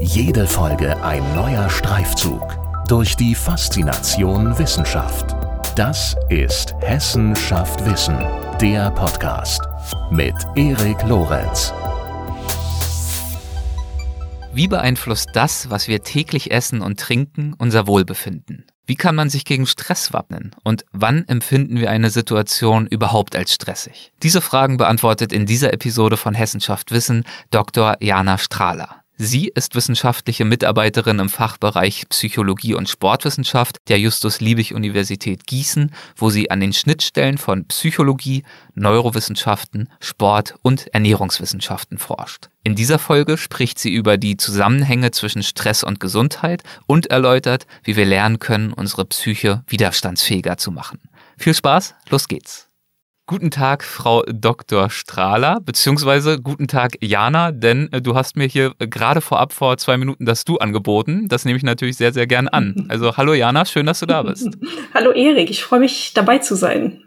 Jede Folge ein neuer Streifzug durch die Faszination Wissenschaft. Das ist Hessen schafft Wissen, der Podcast mit Erik Lorenz. Wie beeinflusst das, was wir täglich essen und trinken, unser Wohlbefinden? Wie kann man sich gegen Stress wappnen? Und wann empfinden wir eine Situation überhaupt als stressig? Diese Fragen beantwortet in dieser Episode von Hessenschaft Wissen Dr. Jana Strahler. Sie ist wissenschaftliche Mitarbeiterin im Fachbereich Psychologie und Sportwissenschaft der Justus-Liebig-Universität Gießen, wo sie an den Schnittstellen von Psychologie, Neurowissenschaften, Sport und Ernährungswissenschaften forscht. In dieser Folge spricht sie über die Zusammenhänge zwischen Stress und Gesundheit und erläutert, wie wir lernen können, unsere Psyche widerstandsfähiger zu machen. Viel Spaß, los geht's! Guten Tag, Frau Dr. Strahler, beziehungsweise guten Tag, Jana, denn äh, du hast mir hier äh, gerade vorab vor zwei Minuten das Du angeboten. Das nehme ich natürlich sehr, sehr gern an. Also hallo Jana, schön, dass du da bist. hallo Erik, ich freue mich dabei zu sein.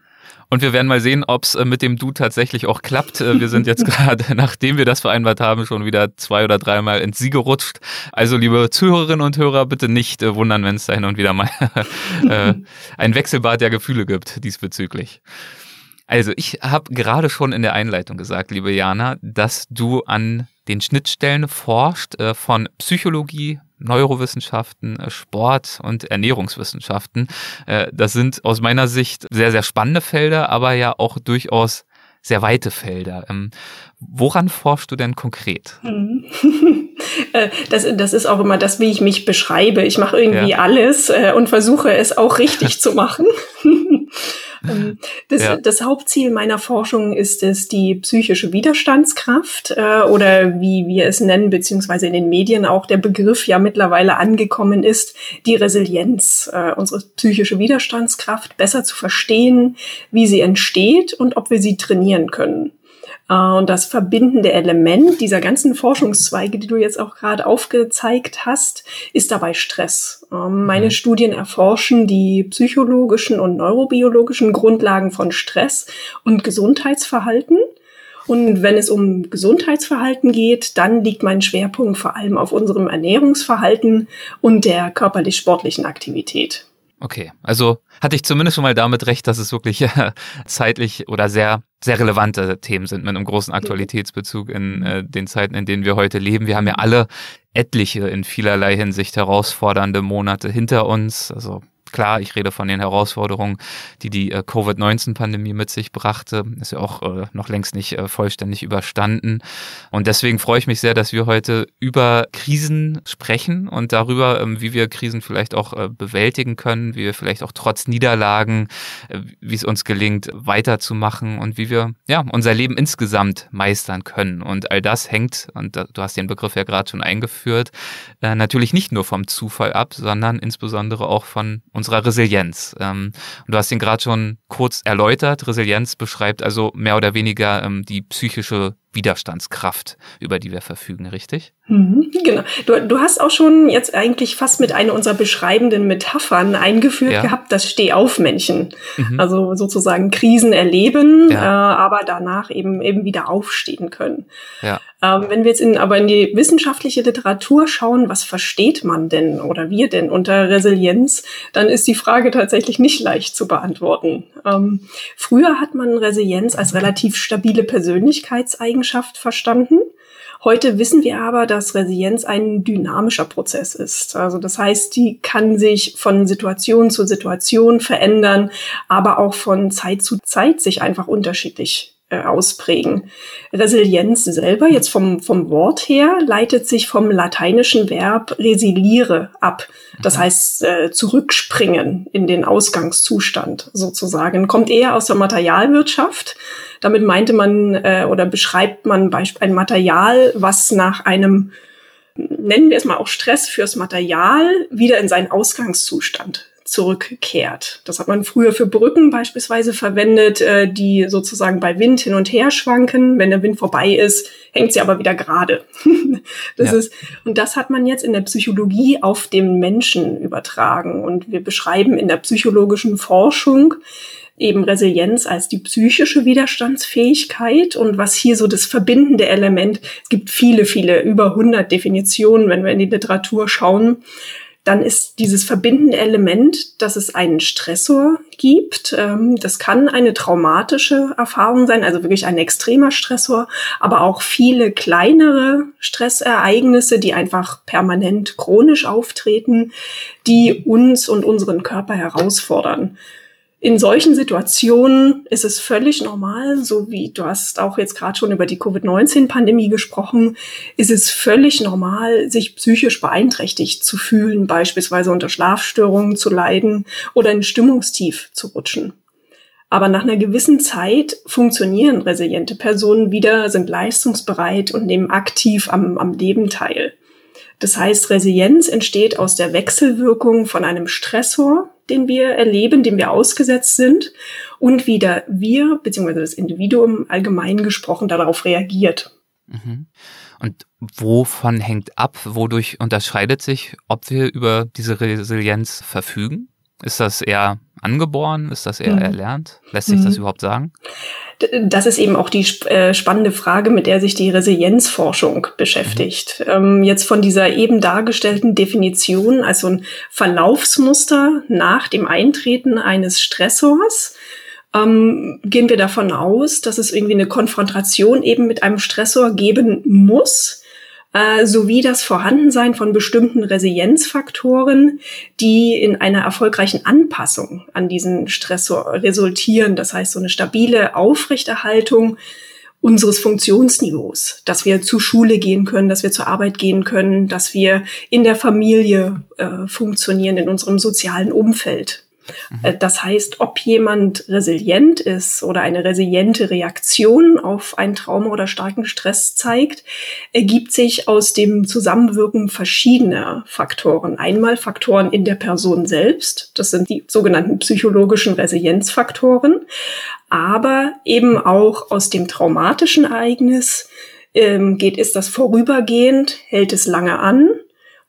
Und wir werden mal sehen, ob es äh, mit dem Du tatsächlich auch klappt. Wir sind jetzt gerade, nachdem wir das vereinbart haben, schon wieder zwei oder dreimal ins Sie gerutscht. Also liebe Zuhörerinnen und Hörer, bitte nicht wundern, wenn es da hin und wieder mal ein Wechselbad der Gefühle gibt diesbezüglich. Also ich habe gerade schon in der Einleitung gesagt, liebe Jana, dass du an den Schnittstellen forscht äh, von Psychologie, Neurowissenschaften, äh, Sport und Ernährungswissenschaften. Äh, das sind aus meiner Sicht sehr, sehr spannende Felder, aber ja auch durchaus sehr weite Felder. Ähm, woran forschst du denn konkret? Mhm. Das, das ist auch immer das, wie ich mich beschreibe. Ich mache irgendwie ja. alles und versuche es auch richtig zu machen. Ähm, das, ja. das, Hauptziel meiner Forschung ist es, die psychische Widerstandskraft äh, oder wie wir es nennen, beziehungsweise in den Medien auch der Begriff ja mittlerweile angekommen ist, die Resilienz, äh, unsere psychische Widerstandskraft besser zu verstehen, wie sie entsteht und ob wir sie trainieren können. Äh, und das verbindende Element dieser ganzen Forschungszweige, die du jetzt auch gerade aufgezeigt hast, ist dabei Stress. Ähm, meine mhm. Studien erforschen die psychologischen und neurobiologischen Grundlagen von Stress und Gesundheitsverhalten. Und wenn es um Gesundheitsverhalten geht, dann liegt mein Schwerpunkt vor allem auf unserem Ernährungsverhalten und der körperlich-sportlichen Aktivität. Okay, also hatte ich zumindest schon mal damit recht, dass es wirklich äh, zeitlich oder sehr, sehr relevante Themen sind mit einem großen Aktualitätsbezug in äh, den Zeiten, in denen wir heute leben. Wir haben ja alle etliche in vielerlei Hinsicht herausfordernde Monate hinter uns. Also Klar, ich rede von den Herausforderungen, die die äh, Covid-19-Pandemie mit sich brachte. Ist ja auch äh, noch längst nicht äh, vollständig überstanden. Und deswegen freue ich mich sehr, dass wir heute über Krisen sprechen und darüber, ähm, wie wir Krisen vielleicht auch äh, bewältigen können, wie wir vielleicht auch trotz Niederlagen, äh, wie es uns gelingt, weiterzumachen und wie wir ja unser Leben insgesamt meistern können. Und all das hängt, und du hast den Begriff ja gerade schon eingeführt, äh, natürlich nicht nur vom Zufall ab, sondern insbesondere auch von unserer Resilienz. Ähm, du hast ihn gerade schon kurz erläutert. Resilienz beschreibt also mehr oder weniger ähm, die psychische Widerstandskraft, über die wir verfügen, richtig? Mhm, genau. Du, du hast auch schon jetzt eigentlich fast mit einer unserer beschreibenden Metaphern eingeführt ja. gehabt, das Stehaufmännchen. Mhm. Also sozusagen Krisen erleben, ja. äh, aber danach eben eben wieder aufstehen können. Ja. Ähm, wenn wir jetzt in, aber in die wissenschaftliche Literatur schauen, was versteht man denn oder wir denn unter Resilienz, dann ist die Frage tatsächlich nicht leicht zu beantworten. Ähm, früher hat man Resilienz als relativ stabile Persönlichkeitseigenschaft Eigenschaft verstanden. Heute wissen wir aber, dass Resilienz ein dynamischer Prozess ist. Also das heißt, die kann sich von Situation zu Situation verändern, aber auch von Zeit zu Zeit sich einfach unterschiedlich äh, ausprägen. Resilienz selber, jetzt vom, vom Wort her, leitet sich vom lateinischen Verb resiliere ab. Das mhm. heißt, äh, zurückspringen in den Ausgangszustand sozusagen. Kommt eher aus der Materialwirtschaft. Damit meinte man äh, oder beschreibt man ein Material, was nach einem nennen wir es mal auch Stress fürs Material, wieder in seinen Ausgangszustand zurückkehrt. Das hat man früher für Brücken beispielsweise verwendet, äh, die sozusagen bei Wind hin und her schwanken. Wenn der Wind vorbei ist, hängt sie aber wieder gerade. das ja. ist, und das hat man jetzt in der Psychologie auf den Menschen übertragen. Und wir beschreiben in der psychologischen Forschung eben Resilienz als die psychische Widerstandsfähigkeit und was hier so das verbindende Element, es gibt viele, viele, über 100 Definitionen, wenn wir in die Literatur schauen, dann ist dieses verbindende Element, dass es einen Stressor gibt. Ähm, das kann eine traumatische Erfahrung sein, also wirklich ein extremer Stressor, aber auch viele kleinere Stressereignisse, die einfach permanent chronisch auftreten, die uns und unseren Körper herausfordern in solchen Situationen ist es völlig normal, so wie du hast auch jetzt gerade schon über die Covid-19-Pandemie gesprochen, ist es völlig normal, sich psychisch beeinträchtigt zu fühlen, beispielsweise unter Schlafstörungen zu leiden oder in Stimmungstief zu rutschen. Aber nach einer gewissen Zeit funktionieren resiliente Personen wieder, sind leistungsbereit und nehmen aktiv am, am Leben teil. Das heißt, Resilienz entsteht aus der Wechselwirkung von einem Stressor, den wir erleben, dem wir ausgesetzt sind und wie da wir bzw. das Individuum allgemein gesprochen darauf reagiert. Mhm. Und wovon hängt ab, wodurch unterscheidet sich, ob wir über diese Resilienz verfügen? Ist das eher angeboren? Ist das eher mhm. erlernt? Lässt sich mhm. das überhaupt sagen? Das ist eben auch die äh, spannende Frage, mit der sich die Resilienzforschung beschäftigt. Mhm. Ähm, jetzt von dieser eben dargestellten Definition, also ein Verlaufsmuster nach dem Eintreten eines Stressors, ähm, gehen wir davon aus, dass es irgendwie eine Konfrontation eben mit einem Stressor geben muss äh, sowie das Vorhandensein von bestimmten Resilienzfaktoren, die in einer erfolgreichen Anpassung an diesen Stressor resultieren. Das heißt, so eine stabile Aufrechterhaltung unseres Funktionsniveaus, dass wir zur Schule gehen können, dass wir zur Arbeit gehen können, dass wir in der Familie äh, funktionieren, in unserem sozialen Umfeld. Äh, das heißt, ob jemand resilient ist oder eine resiliente Reaktion auf ein Trauma oder starken Stress zeigt, ergibt sich aus dem Zusammenwirken verschiedener Faktoren. Einmal Faktoren in der Person selbst, das sind die sogenannten psychologischen Resilienzfaktoren, aber eben auch aus dem traumatischen Ereignis, ähm, geht, ist das vorübergehend, hält es lange an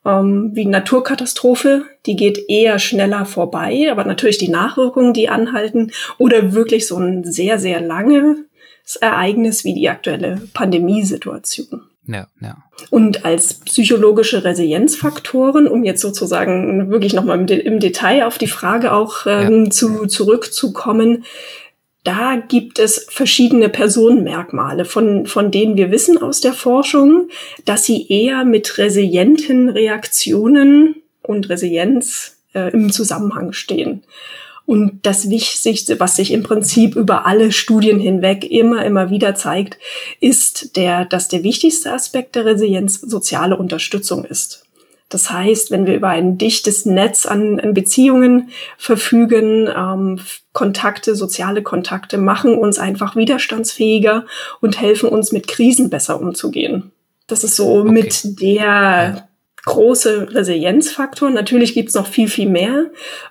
ähm, wie Naturkatastrophe, die geht eher schneller vorbei, aber natürlich die Nachwirkungen, die anhalten, oder wirklich so ein sehr, sehr langes Ereignis wie die aktuelle Pandemiesituation. Ja, ja. Und als psychologische Resilienzfaktoren, um jetzt sozusagen wirklich nochmal im, im, Detail auf die Frage auch ähm, ja. zu, zurückzukommen, da gibt es verschiedene Personenmerkmale, von, von denen wir wissen aus der Forschung, dass sie eher mit resilienten Reaktionen und Resilienz äh, im Zusammenhang stehen. Und das Wichtigste, was sich im Prinzip über alle Studien hinweg immer, immer wieder zeigt, ist der, dass der wichtigste Aspekt der Resilienz soziale Unterstützung ist. Das heißt, wenn wir über ein dichtes Netz an, an Beziehungen verfügen, ähm, Kontakte, soziale Kontakte machen uns einfach widerstandsfähiger und helfen uns mit Krisen besser umzugehen. Das ist so okay. mit der große Resilienzfaktor. Natürlich gibt's noch viel, viel mehr.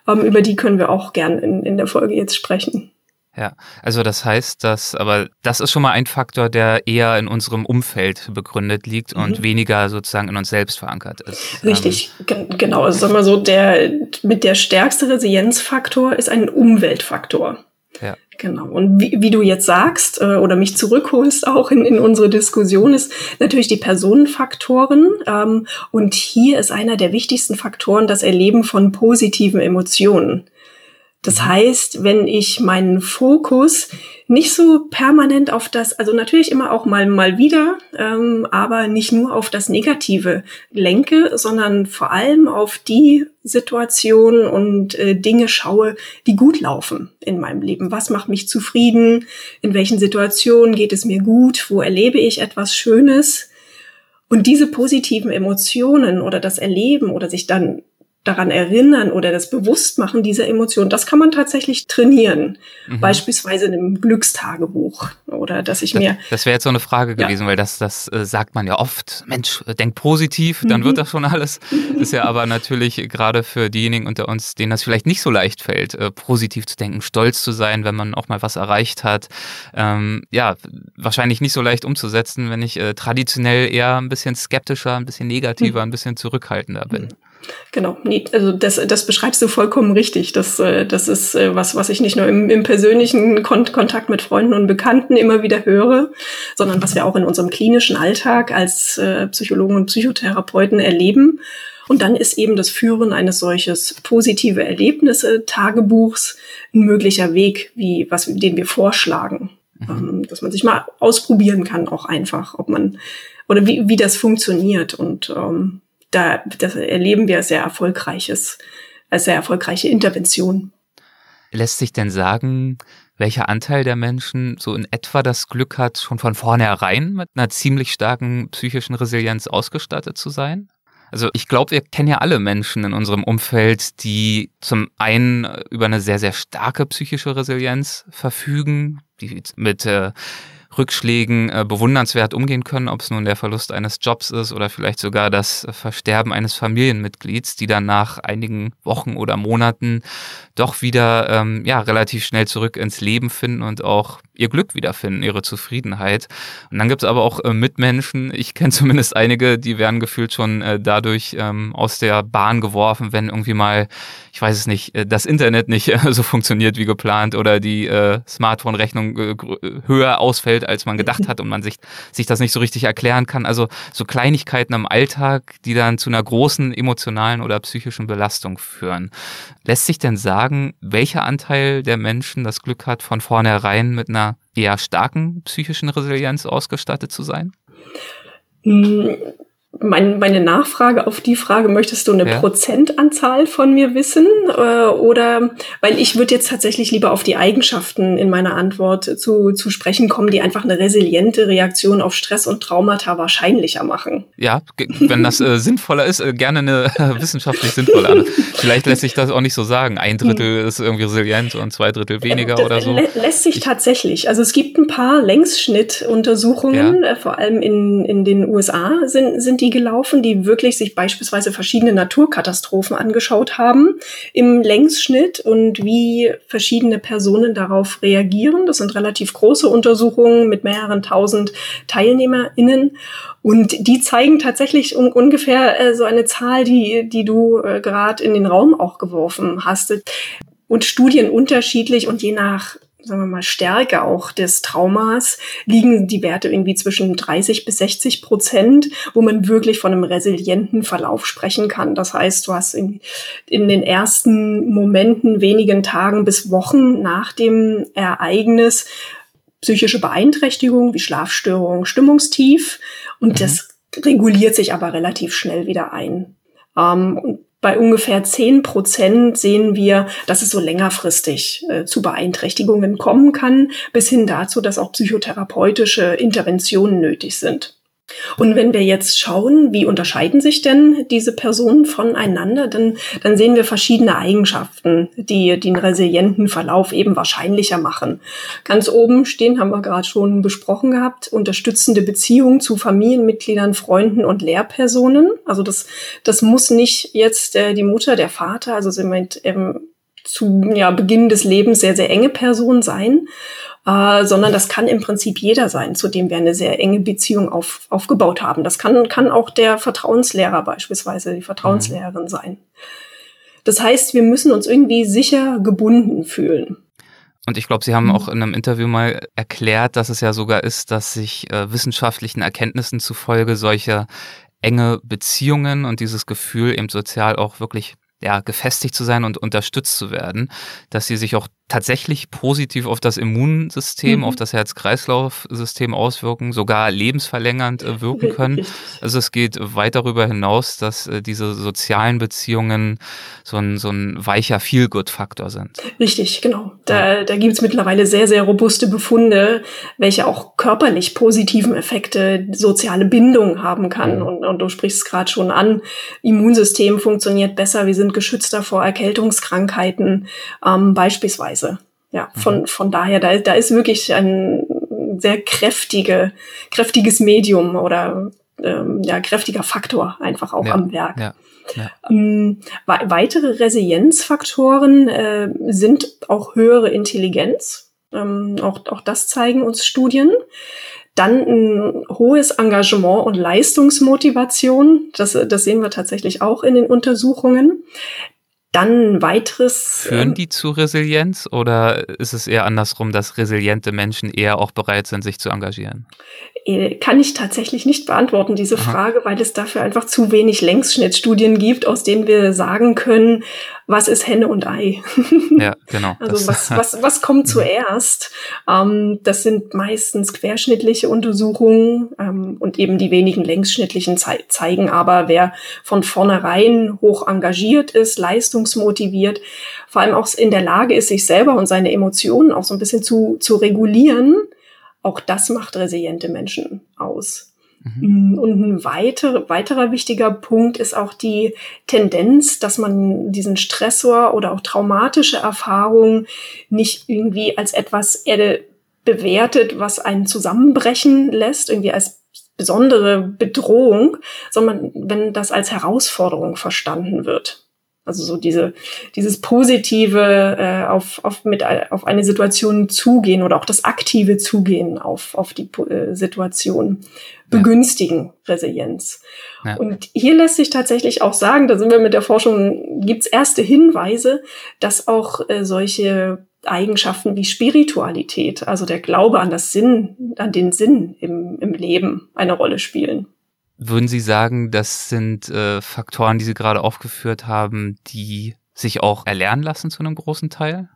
Ähm, über die können wir auch gern in, in der Folge jetzt sprechen. Ja, also das heißt, dass, aber das ist schon mal ein Faktor, der eher in unserem Umfeld begründet liegt mhm. und weniger sozusagen in uns selbst verankert ist. Richtig, ähm, genau. Also sagen wir so, der mit der stärkste Resilienzfaktor ist ein Umweltfaktor. Ja. Genau. Und wie, wie du jetzt sagst äh, oder mich zurückholst auch in, in unsere Diskussion, ist natürlich die Personenfaktoren. Ähm, und hier ist einer der wichtigsten Faktoren das Erleben von positiven Emotionen. Das heißt, wenn ich meinen Fokus nicht so permanent auf das, also natürlich immer auch mal mal wieder, ähm, aber nicht nur auf das Negative lenke, sondern vor allem auf die Situationen und äh, Dinge schaue, die gut laufen in meinem Leben. Was macht mich zufrieden? In welchen Situationen geht es mir gut? Wo erlebe ich etwas Schönes? Und diese positiven Emotionen oder das Erleben oder sich dann daran erinnern oder das Bewusstmachen dieser Emotion, das kann man tatsächlich trainieren. Mhm. Beispielsweise in einem Glückstagebuch oder dass ich das, mir. Das wäre jetzt so eine Frage gewesen, ja. weil das, das äh, sagt man ja oft. Mensch, denk positiv, dann mhm. wird das schon alles. Das ist ja aber natürlich gerade für diejenigen unter uns, denen das vielleicht nicht so leicht fällt, äh, positiv zu denken, stolz zu sein, wenn man auch mal was erreicht hat. Ähm, ja, wahrscheinlich nicht so leicht umzusetzen, wenn ich äh, traditionell eher ein bisschen skeptischer, ein bisschen negativer, mhm. ein bisschen zurückhaltender bin. Genau, nee, also das, das beschreibst du vollkommen richtig. Das, äh, das ist äh, was, was ich nicht nur im, im persönlichen Kon Kontakt mit Freunden und Bekannten immer wieder höre, sondern was wir auch in unserem klinischen Alltag als äh, Psychologen und Psychotherapeuten erleben. Und dann ist eben das Führen eines solches positive Erlebnisse Tagebuchs ein möglicher Weg, wie was den wir vorschlagen, mhm. ähm, dass man sich mal ausprobieren kann, auch einfach, ob man oder wie, wie das funktioniert. Und ähm, da das erleben wir sehr erfolgreiches, als sehr erfolgreiche Intervention. Lässt sich denn sagen, welcher Anteil der Menschen so in etwa das Glück hat, schon von vornherein mit einer ziemlich starken psychischen Resilienz ausgestattet zu sein? Also ich glaube, wir kennen ja alle Menschen in unserem Umfeld, die zum einen über eine sehr, sehr starke psychische Resilienz verfügen, die mit äh, Rückschlägen äh, bewundernswert umgehen können, ob es nun der Verlust eines Jobs ist oder vielleicht sogar das Versterben eines Familienmitglieds, die dann nach einigen Wochen oder Monaten doch wieder ähm, ja relativ schnell zurück ins Leben finden und auch ihr Glück wiederfinden, ihre Zufriedenheit. Und dann gibt es aber auch äh, Mitmenschen, ich kenne zumindest einige, die werden gefühlt schon äh, dadurch ähm, aus der Bahn geworfen, wenn irgendwie mal, ich weiß es nicht, äh, das Internet nicht äh, so funktioniert wie geplant oder die äh, Smartphone-Rechnung äh, höher ausfällt, als man gedacht hat und man sich, sich das nicht so richtig erklären kann. Also so Kleinigkeiten im Alltag, die dann zu einer großen emotionalen oder psychischen Belastung führen. Lässt sich denn sagen, welcher Anteil der Menschen das Glück hat, von vornherein mit einer eher starken psychischen Resilienz ausgestattet zu sein? Hm, mein, meine Nachfrage auf die Frage, möchtest du eine ja. Prozentanzahl von mir wissen? Äh, oder weil ich würde jetzt tatsächlich lieber auf die Eigenschaften in meiner Antwort zu, zu sprechen kommen, die einfach eine resiliente Reaktion auf Stress und Traumata wahrscheinlicher machen. Ja, wenn das äh, sinnvoller ist, äh, gerne eine äh, wissenschaftlich sinnvolle Antwort. Vielleicht lässt sich das auch nicht so sagen. Ein Drittel hm. ist irgendwie resilient und zwei Drittel weniger das oder so. Lä lässt sich ich tatsächlich. Also es gibt ein paar Längsschnittuntersuchungen, ja. Äh, vor allem in, in den USA sind, sind die gelaufen, die wirklich sich beispielsweise verschiedene Naturkatastrophen angeschaut haben im Längsschnitt und wie verschiedene Personen darauf reagieren. Das sind relativ große Untersuchungen mit mehreren tausend TeilnehmerInnen. Und die zeigen tatsächlich un ungefähr äh, so eine Zahl, die, die du äh, gerade in den Raum auch geworfen hast. Und Studien unterschiedlich und je nach sagen wir mal, Stärke auch des Traumas liegen die Werte irgendwie zwischen 30 bis 60 Prozent, wo man wirklich von einem resilienten Verlauf sprechen kann. Das heißt, du hast in, in den ersten Momenten, wenigen Tagen bis Wochen nach dem Ereignis psychische Beeinträchtigungen wie Schlafstörungen, Stimmungstief und mhm. das reguliert sich aber relativ schnell wieder ein. Ähm, bei ungefähr zehn Prozent sehen wir, dass es so längerfristig äh, zu Beeinträchtigungen kommen kann, bis hin dazu, dass auch psychotherapeutische Interventionen nötig sind. Und wenn wir jetzt schauen, wie unterscheiden sich denn diese Personen voneinander, dann, dann sehen wir verschiedene Eigenschaften, die den resilienten Verlauf eben wahrscheinlicher machen. Ganz oben stehen, haben wir gerade schon besprochen gehabt, unterstützende Beziehungen zu Familienmitgliedern, Freunden und Lehrpersonen. Also das, das muss nicht jetzt äh, die Mutter, der Vater, also sind wir ähm, zu ja, Beginn des Lebens sehr, sehr enge Person sein, äh, sondern das kann im Prinzip jeder sein, zu dem wir eine sehr enge Beziehung auf, aufgebaut haben. Das kann, kann auch der Vertrauenslehrer beispielsweise, die Vertrauenslehrerin sein. Das heißt, wir müssen uns irgendwie sicher gebunden fühlen. Und ich glaube, Sie haben auch in einem Interview mal erklärt, dass es ja sogar ist, dass sich äh, wissenschaftlichen Erkenntnissen zufolge solche enge Beziehungen und dieses Gefühl eben sozial auch wirklich ja, gefestigt zu sein und unterstützt zu werden, dass sie sich auch tatsächlich positiv auf das Immunsystem, mhm. auf das Herz-Kreislauf-System auswirken, sogar lebensverlängernd äh, wirken können. Also es geht weit darüber hinaus, dass äh, diese sozialen Beziehungen so ein, so ein weicher Feel-Good-Faktor sind. Richtig, genau. Da, ja. da gibt es mittlerweile sehr, sehr robuste Befunde, welche auch körperlich positiven Effekte, soziale Bindung haben kann. Mhm. Und, und du sprichst es gerade schon an, Immunsystem funktioniert besser, wir sind geschützter vor Erkältungskrankheiten ähm, beispielsweise. Weise. Ja, von, mhm. von daher, da, da ist wirklich ein sehr kräftige, kräftiges Medium oder ähm, ja, kräftiger Faktor einfach auch ja, am Werk. Ja, ja. Ähm, weitere Resilienzfaktoren äh, sind auch höhere Intelligenz. Ähm, auch, auch das zeigen uns Studien. Dann ein hohes Engagement und Leistungsmotivation. Das, das sehen wir tatsächlich auch in den Untersuchungen. Dann ein weiteres. Führen ähm, die zu Resilienz oder ist es eher andersrum, dass resiliente Menschen eher auch bereit sind, sich zu engagieren? Äh, kann ich tatsächlich nicht beantworten, diese Aha. Frage, weil es dafür einfach zu wenig Längsschnittstudien gibt, aus denen wir sagen können, was ist Henne und Ei? Ja, genau. also was, was, was kommt mhm. zuerst? Ähm, das sind meistens querschnittliche Untersuchungen ähm, und eben die wenigen längsschnittlichen ze zeigen aber, wer von vornherein hoch engagiert ist, leistungsmotiviert, vor allem auch in der Lage ist, sich selber und seine Emotionen auch so ein bisschen zu, zu regulieren, auch das macht resiliente Menschen aus. Mhm. Mm, und ein weiter, weiterer wichtiger Punkt ist auch die Tendenz, dass man diesen Stressor oder auch traumatische Erfahrungen nicht irgendwie als etwas bewertet, was einen zusammenbrechen lässt, irgendwie als besondere Bedrohung, sondern wenn das als Herausforderung verstanden wird. Also so diese, dieses positive äh, auf, auf, mit, auf eine Situation zugehen oder auch das aktive Zugehen auf, auf die äh, Situation begünstigen ja. Resilienz. Ja. Und hier lässt sich tatsächlich auch sagen, da sind wir mit der Forschung, gibt's erste Hinweise, dass auch äh, solche Eigenschaften wie Spiritualität, also der Glaube an das Sinn, an den Sinn im, im Leben eine Rolle spielen. Würden Sie sagen, das sind äh, Faktoren, die Sie gerade aufgeführt haben, die sich auch erlernen lassen zu einem großen Teil,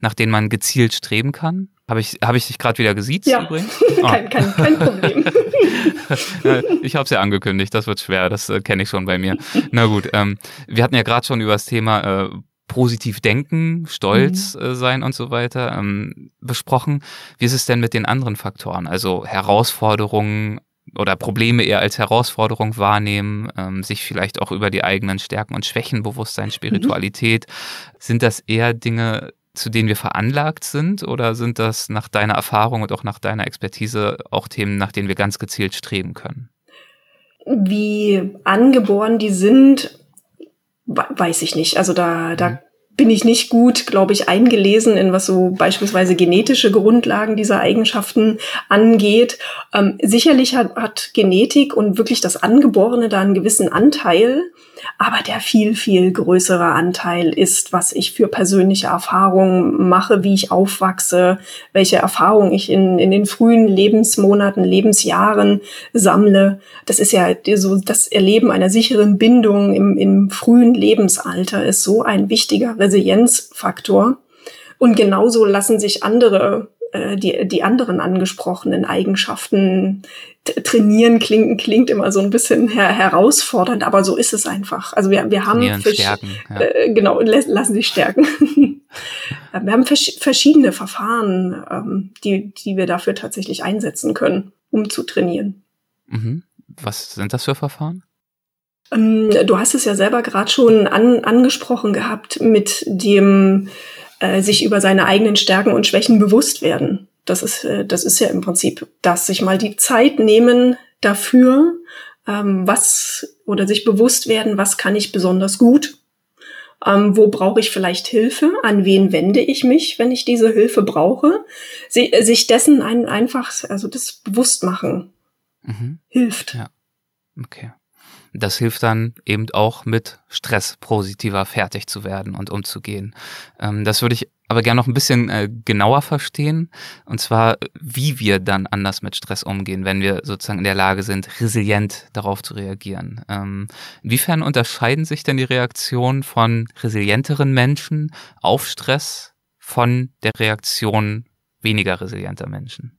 nach denen man gezielt streben kann? Habe ich, hab ich dich gerade wieder gesiezt ja. übrigens? Oh. kein, kein, kein Problem. ich habe es ja angekündigt, das wird schwer, das äh, kenne ich schon bei mir. Na gut, ähm, wir hatten ja gerade schon über das Thema äh, positiv denken, stolz mhm. äh, sein und so weiter ähm, besprochen. Wie ist es denn mit den anderen Faktoren? Also Herausforderungen, oder Probleme eher als Herausforderung wahrnehmen, ähm, sich vielleicht auch über die eigenen Stärken und Schwächen bewusst sein, Spiritualität. Mhm. Sind das eher Dinge, zu denen wir veranlagt sind oder sind das nach deiner Erfahrung und auch nach deiner Expertise auch Themen, nach denen wir ganz gezielt streben können? Wie angeboren die sind, weiß ich nicht. Also da, da mhm bin ich nicht gut, glaube ich, eingelesen in was so beispielsweise genetische Grundlagen dieser Eigenschaften angeht. Ähm, sicherlich hat, hat Genetik und wirklich das Angeborene da einen gewissen Anteil. Aber der viel, viel größere Anteil ist, was ich für persönliche Erfahrungen mache, wie ich aufwachse, welche Erfahrungen ich in, in den frühen Lebensmonaten, Lebensjahren sammle. Das ist ja so, das Erleben einer sicheren Bindung im, im frühen Lebensalter ist so ein wichtiger Resilienzfaktor. Und genauso lassen sich andere äh, die, die anderen angesprochenen Eigenschaften trainieren klingt, klingt immer so ein bisschen her herausfordernd, aber so ist es einfach. Also wir, wir haben stärken, ja. äh, genau lassen sich stärken. wir haben vers verschiedene Verfahren, ähm, die die wir dafür tatsächlich einsetzen können, um zu trainieren. Mhm. Was sind das für Verfahren? Ähm, du hast es ja selber gerade schon an, angesprochen gehabt mit dem äh, sich über seine eigenen Stärken und Schwächen bewusst werden. Das ist, äh, das ist ja im Prinzip das, sich mal die Zeit nehmen dafür, ähm, was oder sich bewusst werden, was kann ich besonders gut, ähm, wo brauche ich vielleicht Hilfe, an wen wende ich mich, wenn ich diese Hilfe brauche, Sie, äh, sich dessen ein, einfach, also das bewusst machen mhm. hilft. Ja, okay. Das hilft dann eben auch mit Stress positiver fertig zu werden und umzugehen. Ähm, das würde ich aber gerne noch ein bisschen äh, genauer verstehen. Und zwar, wie wir dann anders mit Stress umgehen, wenn wir sozusagen in der Lage sind, resilient darauf zu reagieren. Ähm, inwiefern unterscheiden sich denn die Reaktionen von resilienteren Menschen auf Stress von der Reaktion weniger resilienter Menschen?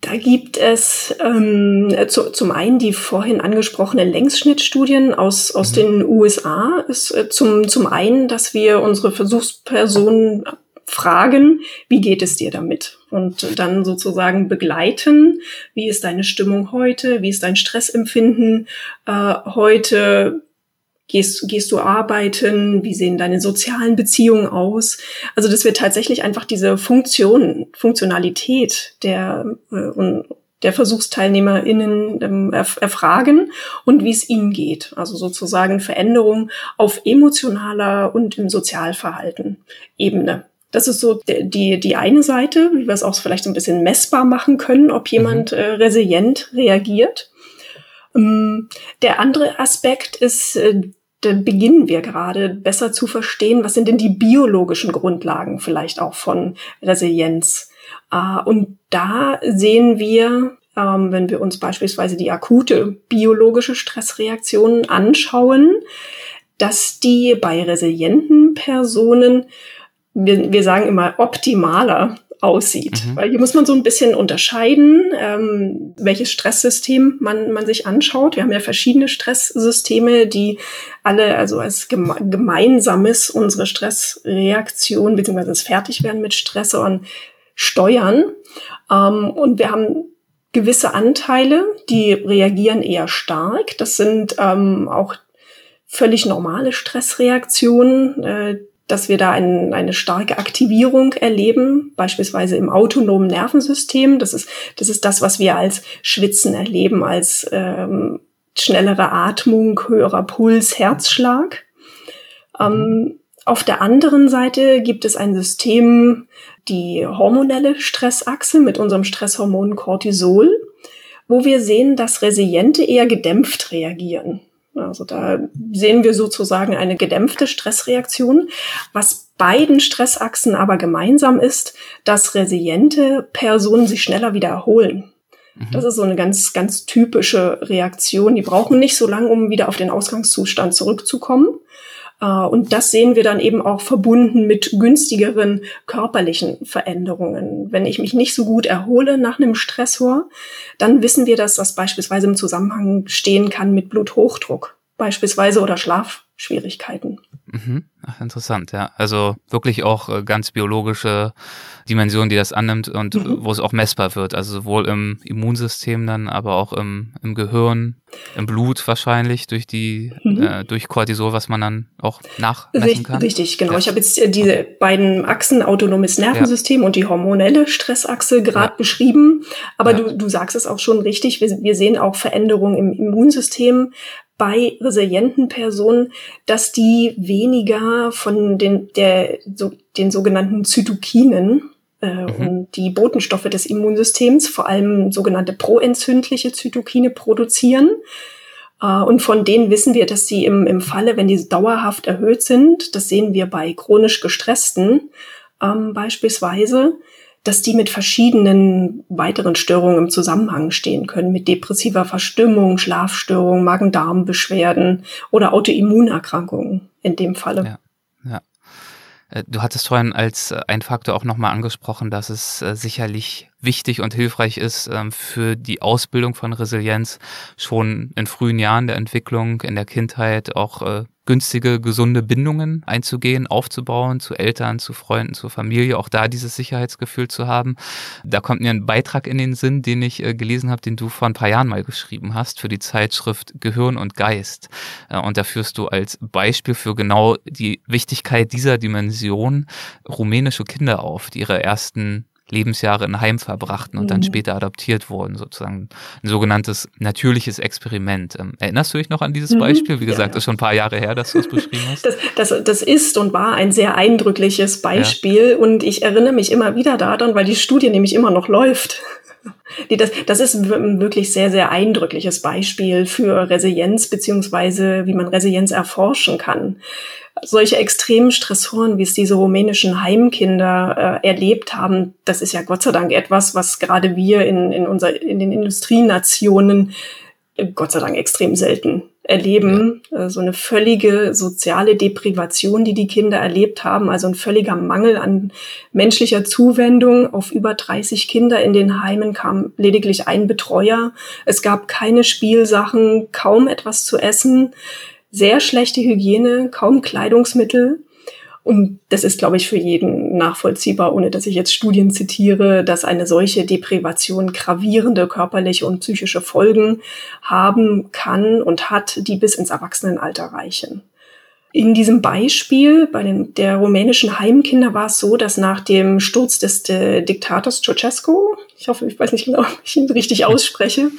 Da gibt es ähm, zu, zum einen die vorhin angesprochenen Längsschnittstudien aus, aus mhm. den USA. Ist, äh, zum, zum einen, dass wir unsere Versuchspersonen fragen, wie geht es dir damit? Und dann sozusagen begleiten, wie ist deine Stimmung heute, wie ist dein Stressempfinden äh, heute, Gehst, gehst du arbeiten? Wie sehen deine sozialen Beziehungen aus? Also, dass wir tatsächlich einfach diese Funktion, Funktionalität der, äh, der VersuchsteilnehmerInnen ähm, erfragen und wie es ihnen geht. Also sozusagen Veränderung auf emotionaler und im Sozialverhalten Ebene Das ist so die, die eine Seite, wie wir es auch vielleicht so ein bisschen messbar machen können, ob jemand mhm. äh, resilient reagiert. Ähm, der andere Aspekt ist, äh, beginnen wir gerade besser zu verstehen, was sind denn die biologischen Grundlagen vielleicht auch von Resilienz. Äh, und da sehen wir, ähm, wenn wir uns beispielsweise die akute biologische Stressreaktion anschauen, dass die bei resilienten Personen wir, wir sagen immer optimaler aussieht. Mhm. Weil hier muss man so ein bisschen unterscheiden, ähm, welches Stresssystem man, man sich anschaut. Wir haben ja verschiedene Stresssysteme, die alle also als geme gemeinsames unsere Stressreaktion bzw. das Fertigwerden mit Stressoren steuern. Ähm, und wir haben gewisse Anteile, die reagieren eher stark. Das sind ähm, auch völlig normale Stressreaktionen, äh, dass wir da ein, eine starke Aktivierung erleben, beispielsweise im autonomen Nervensystem. Das ist, das ist das, was wir als Schwitzen erleben, als ähm, schnellere Atmung, höherer Puls, Herzschlag. Ähm, auf der anderen Seite gibt es ein System, die hormonelle Stressachse mit unserem Stresshormon Cortisol, wo wir sehen, dass Resiliente eher gedämpft reagieren. Also da sehen wir sozusagen eine gedämpfte Stressreaktion, was beiden Stressachsen aber gemeinsam ist, dass resiliente Personen sich schneller wieder erholen. Mhm. Das ist so eine ganz, ganz typische Reaktion. Die brauchen nicht so lange, um wieder auf den Ausgangszustand zurückzukommen. Äh, und das sehen wir dann eben auch verbunden mit günstigeren körperlichen Veränderungen. Wenn ich mich nicht so gut erhole nach einem Stressor, dann wissen wir, dass das beispielsweise im Zusammenhang stehen kann mit Bluthochdruck beispielsweise oder Schlafschwierigkeiten. Mhm. Ach, interessant, ja. Also wirklich auch äh, ganz biologische Dimension, die das annimmt und mhm. wo es auch messbar wird. Also sowohl im Immunsystem dann, aber auch im, im Gehirn, im Blut wahrscheinlich durch die, mhm. äh, durch Cortisol, was man dann auch nachmessen kann. Richtig, genau. Ja. Ich habe jetzt äh, diese beiden Achsen, autonomes Nervensystem ja. und die hormonelle Stressachse gerade ja. beschrieben. Aber du, du sagst es auch schon richtig. Wir, wir sehen auch Veränderungen im Immunsystem bei resilienten Personen, dass die weniger von den, der, so, den sogenannten Zytokinen äh, mhm. und die Botenstoffe des Immunsystems, vor allem sogenannte proentzündliche Zytokine produzieren. Uh, und von denen wissen wir, dass sie im, im Falle, wenn die dauerhaft erhöht sind, das sehen wir bei chronisch gestressten ähm, beispielsweise, dass die mit verschiedenen weiteren Störungen im Zusammenhang stehen können, mit depressiver Verstimmung, Schlafstörungen, Magen-Darm-Beschwerden oder Autoimmunerkrankungen in dem Falle. Ja. Äh, du hattest vorhin als äh, ein Faktor auch nochmal angesprochen, dass es äh, sicherlich wichtig und hilfreich ist ähm, für die Ausbildung von Resilienz schon in frühen Jahren der Entwicklung, in der Kindheit auch günstige, gesunde Bindungen einzugehen, aufzubauen, zu Eltern, zu Freunden, zur Familie, auch da dieses Sicherheitsgefühl zu haben. Da kommt mir ein Beitrag in den Sinn, den ich äh, gelesen habe, den du vor ein paar Jahren mal geschrieben hast für die Zeitschrift Gehirn und Geist. Äh, und da führst du als Beispiel für genau die Wichtigkeit dieser Dimension rumänische Kinder auf, die ihre ersten Lebensjahre in Heim verbrachten und mhm. dann später adoptiert wurden, sozusagen ein sogenanntes natürliches Experiment. Ähm, erinnerst du dich noch an dieses mhm. Beispiel? Wie gesagt, ja, ja. ist schon ein paar Jahre her, dass du es beschrieben hast. Das, das, das ist und war ein sehr eindrückliches Beispiel ja. und ich erinnere mich immer wieder daran, weil die Studie nämlich immer noch läuft. Das, das ist ein wirklich sehr, sehr eindrückliches Beispiel für Resilienz beziehungsweise wie man Resilienz erforschen kann. Solche extremen Stressoren, wie es diese rumänischen Heimkinder äh, erlebt haben, das ist ja Gott sei Dank etwas, was gerade wir in, in, unser, in den Industrienationen äh, Gott sei Dank extrem selten erleben. Ja. Äh, so eine völlige soziale Deprivation, die die Kinder erlebt haben, also ein völliger Mangel an menschlicher Zuwendung. Auf über 30 Kinder in den Heimen kam lediglich ein Betreuer. Es gab keine Spielsachen, kaum etwas zu essen sehr schlechte Hygiene, kaum Kleidungsmittel. Und das ist, glaube ich, für jeden nachvollziehbar, ohne dass ich jetzt Studien zitiere, dass eine solche Deprivation gravierende körperliche und psychische Folgen haben kann und hat, die bis ins Erwachsenenalter reichen. In diesem Beispiel bei den, der rumänischen Heimkinder war es so, dass nach dem Sturz des de Diktators Ceausescu, ich hoffe, ich weiß nicht genau, ob ich ihn richtig ausspreche,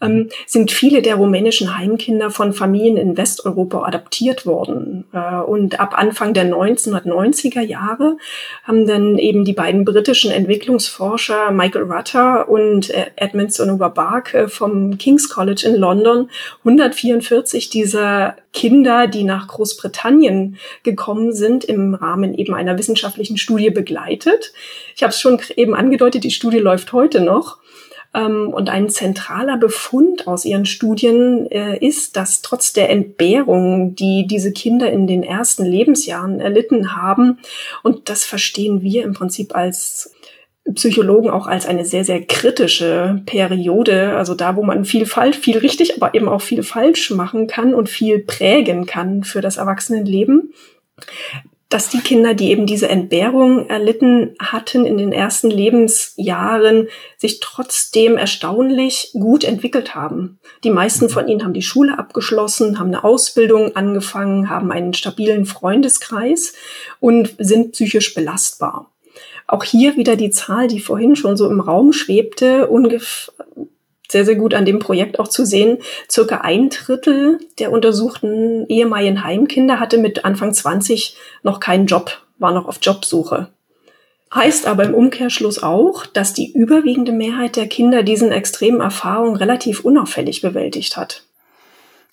ähm, sind viele der rumänischen Heimkinder von Familien in Westeuropa adaptiert worden. Äh, und ab Anfang der 1990er Jahre haben dann eben die beiden britischen Entwicklungsforscher Michael Rutter und äh, Edmund Sonoba Bark äh, vom King's College in London 144 dieser Kinder, die nach Großbritannien gekommen sind, im Rahmen eben einer wissenschaftlichen Studie begleitet. Ich habe es schon eben angedeutet, die Studie läuft heute noch. Ähm, und ein zentraler Befund aus ihren Studien äh, ist, dass trotz der Entbehrung, die diese Kinder in den ersten Lebensjahren erlitten haben, und das verstehen wir im Prinzip als Psychologen auch als eine sehr, sehr kritische Periode, also da, wo man viel falsch, viel richtig, aber eben auch viel falsch machen kann und viel prägen kann für das Erwachsenenleben dass die Kinder, die eben diese Entbehrung erlitten hatten in den ersten Lebensjahren, sich trotzdem erstaunlich gut entwickelt haben. Die meisten von ihnen haben die Schule abgeschlossen, haben eine Ausbildung angefangen, haben einen stabilen Freundeskreis und sind psychisch belastbar. Auch hier wieder die Zahl, die vorhin schon so im Raum schwebte, ungefähr sehr, sehr gut an dem Projekt auch zu sehen. Circa ein Drittel der untersuchten ehemaligen Heimkinder hatte mit Anfang 20 noch keinen Job, war noch auf Jobsuche. Heißt aber im Umkehrschluss auch, dass die überwiegende Mehrheit der Kinder diesen extremen Erfahrungen relativ unauffällig bewältigt hat.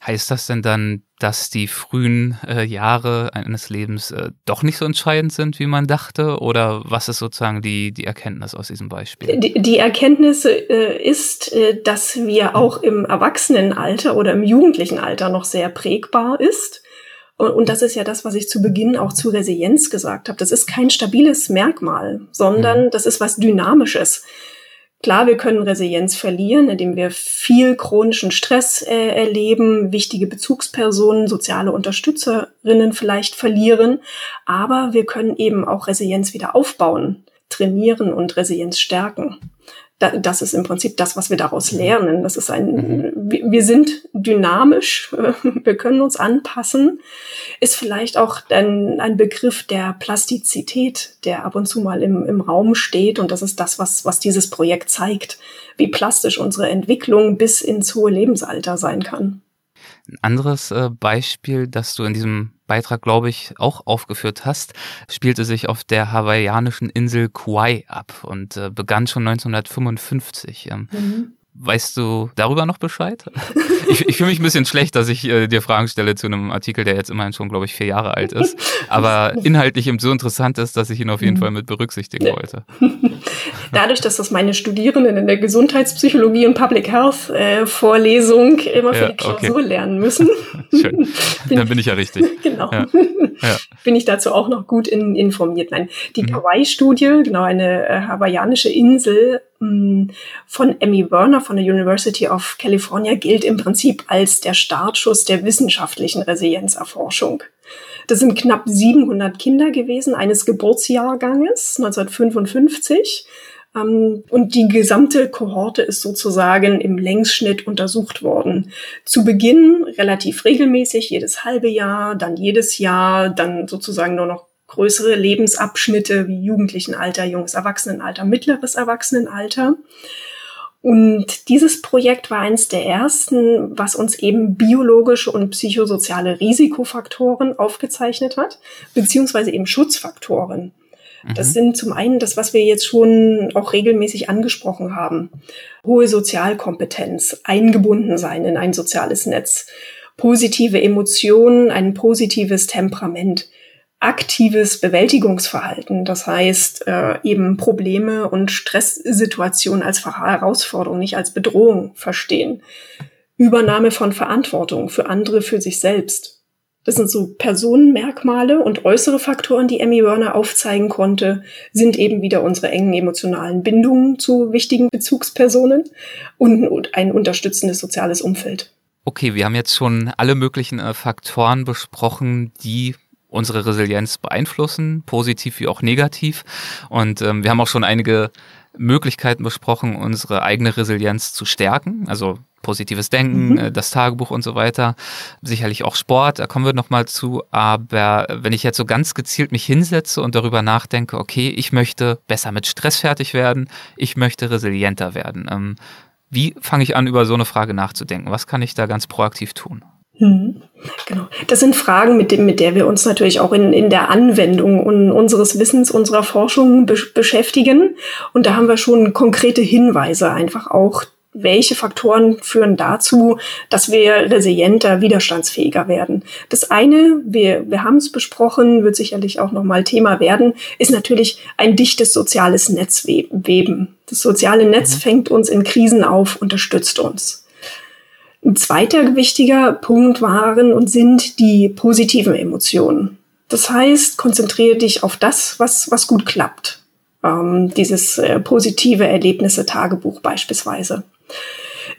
Heißt das denn dann, dass die frühen äh, Jahre eines Lebens äh, doch nicht so entscheidend sind, wie man dachte? Oder was ist sozusagen die, die Erkenntnis aus diesem Beispiel? Die, die Erkenntnis äh, ist, äh, dass wir auch im Erwachsenenalter oder im jugendlichen Alter noch sehr prägbar ist. Und, und das ist ja das, was ich zu Beginn auch zu Resilienz gesagt habe. Das ist kein stabiles Merkmal, sondern mhm. das ist was Dynamisches. Klar, wir können Resilienz verlieren, indem wir viel chronischen Stress äh, erleben, wichtige Bezugspersonen, soziale Unterstützerinnen vielleicht verlieren, aber wir können eben auch Resilienz wieder aufbauen, trainieren und Resilienz stärken das ist im Prinzip das, was wir daraus lernen. Das ist ein, mhm. wir sind dynamisch, wir können uns anpassen, ist vielleicht auch ein, ein Begriff der Plastizität, der ab und zu mal im, im Raum steht. Und das ist das, was, was dieses Projekt zeigt, wie plastisch unsere Entwicklung bis ins hohe Lebensalter sein kann. Ein anderes äh, Beispiel, das du in diesem Beitrag, glaube ich, auch aufgeführt hast, spielte sich auf der hawaiianischen Insel Kauai ab und äh, begann schon 1955. Ähm, mhm. Weißt du darüber noch Bescheid? Ich, ich fühle mich ein bisschen schlecht, dass ich äh, dir Fragen stelle zu einem Artikel, der jetzt immerhin schon, glaube ich, vier Jahre alt ist, aber inhaltlich eben so interessant ist, dass ich ihn auf jeden mhm. Fall mit berücksichtigen wollte. Dadurch, dass das meine Studierenden in der Gesundheitspsychologie und Public Health äh, Vorlesung immer für ja, die Klausur okay. lernen müssen. Schön. Dann bin ich ja richtig. Genau. Ja. Ja. Bin ich dazu auch noch gut in, informiert. Nein, die mhm. Kauai-Studie, genau eine äh, hawaiianische Insel, hm, von Emmy Werner von der University of California gilt im Prinzip als der Startschuss der wissenschaftlichen Resilienzerforschung. Das sind knapp 700 Kinder gewesen, eines Geburtsjahrganges 1955. Ähm, und die gesamte Kohorte ist sozusagen im Längsschnitt untersucht worden. Zu Beginn relativ regelmäßig, jedes halbe Jahr, dann jedes Jahr, dann sozusagen nur noch größere Lebensabschnitte wie Jugendlichenalter, junges Erwachsenenalter, mittleres Erwachsenenalter. Und dieses Projekt war eines der ersten, was uns eben biologische und psychosoziale Risikofaktoren aufgezeichnet hat, beziehungsweise eben Schutzfaktoren. Das mhm. sind zum einen das, was wir jetzt schon auch regelmäßig angesprochen haben. Hohe Sozialkompetenz, eingebunden sein in ein soziales Netz, positive Emotionen, ein positives Temperament, aktives Bewältigungsverhalten. Das heißt, äh, eben Probleme und Stresssituationen als Herausforderung, nicht als Bedrohung verstehen. Übernahme von Verantwortung für andere, für sich selbst. Das sind so Personenmerkmale und äußere Faktoren, die Emmy Werner aufzeigen konnte, sind eben wieder unsere engen emotionalen Bindungen zu wichtigen Bezugspersonen und ein unterstützendes soziales Umfeld. Okay, wir haben jetzt schon alle möglichen äh, Faktoren besprochen, die unsere Resilienz beeinflussen, positiv wie auch negativ. Und ähm, wir haben auch schon einige Möglichkeiten besprochen, unsere eigene Resilienz zu stärken. Also positives Denken, mhm. Äh, das Tagebuch und so weiter. Sicherlich auch Sport, da kommen wir nochmal zu. Aber wenn ich jetzt so ganz gezielt mich hinsetze und darüber nachdenke, okay, ich möchte besser mit Stress fertig werden, ich möchte resilienter werden. Ähm, Wie fange ich an, über so eine Frage nachzudenken? Was kann ich da ganz proaktiv tun? Hm, genau. Das sind Fragen, mit, dem, mit der wir uns natürlich auch in, in der Anwendung unseres Wissens, unserer Forschung be beschäftigen. Und da haben wir schon konkrete Hinweise, einfach auch, welche Faktoren führen dazu, dass wir resilienter, widerstandsfähiger werden. Das eine, wir, wir haben es besprochen, wird sicherlich auch nochmal Thema werden, ist natürlich ein dichtes soziales Netzweben. Das soziale Netz mhm. fängt uns in Krisen auf, unterstützt uns. Ein zweiter wichtiger Punkt waren und sind die positiven Emotionen. Das heißt, konzentriere dich auf das, was, was gut klappt. Ähm, dieses äh, positive Erlebnisse-Tagebuch beispielsweise.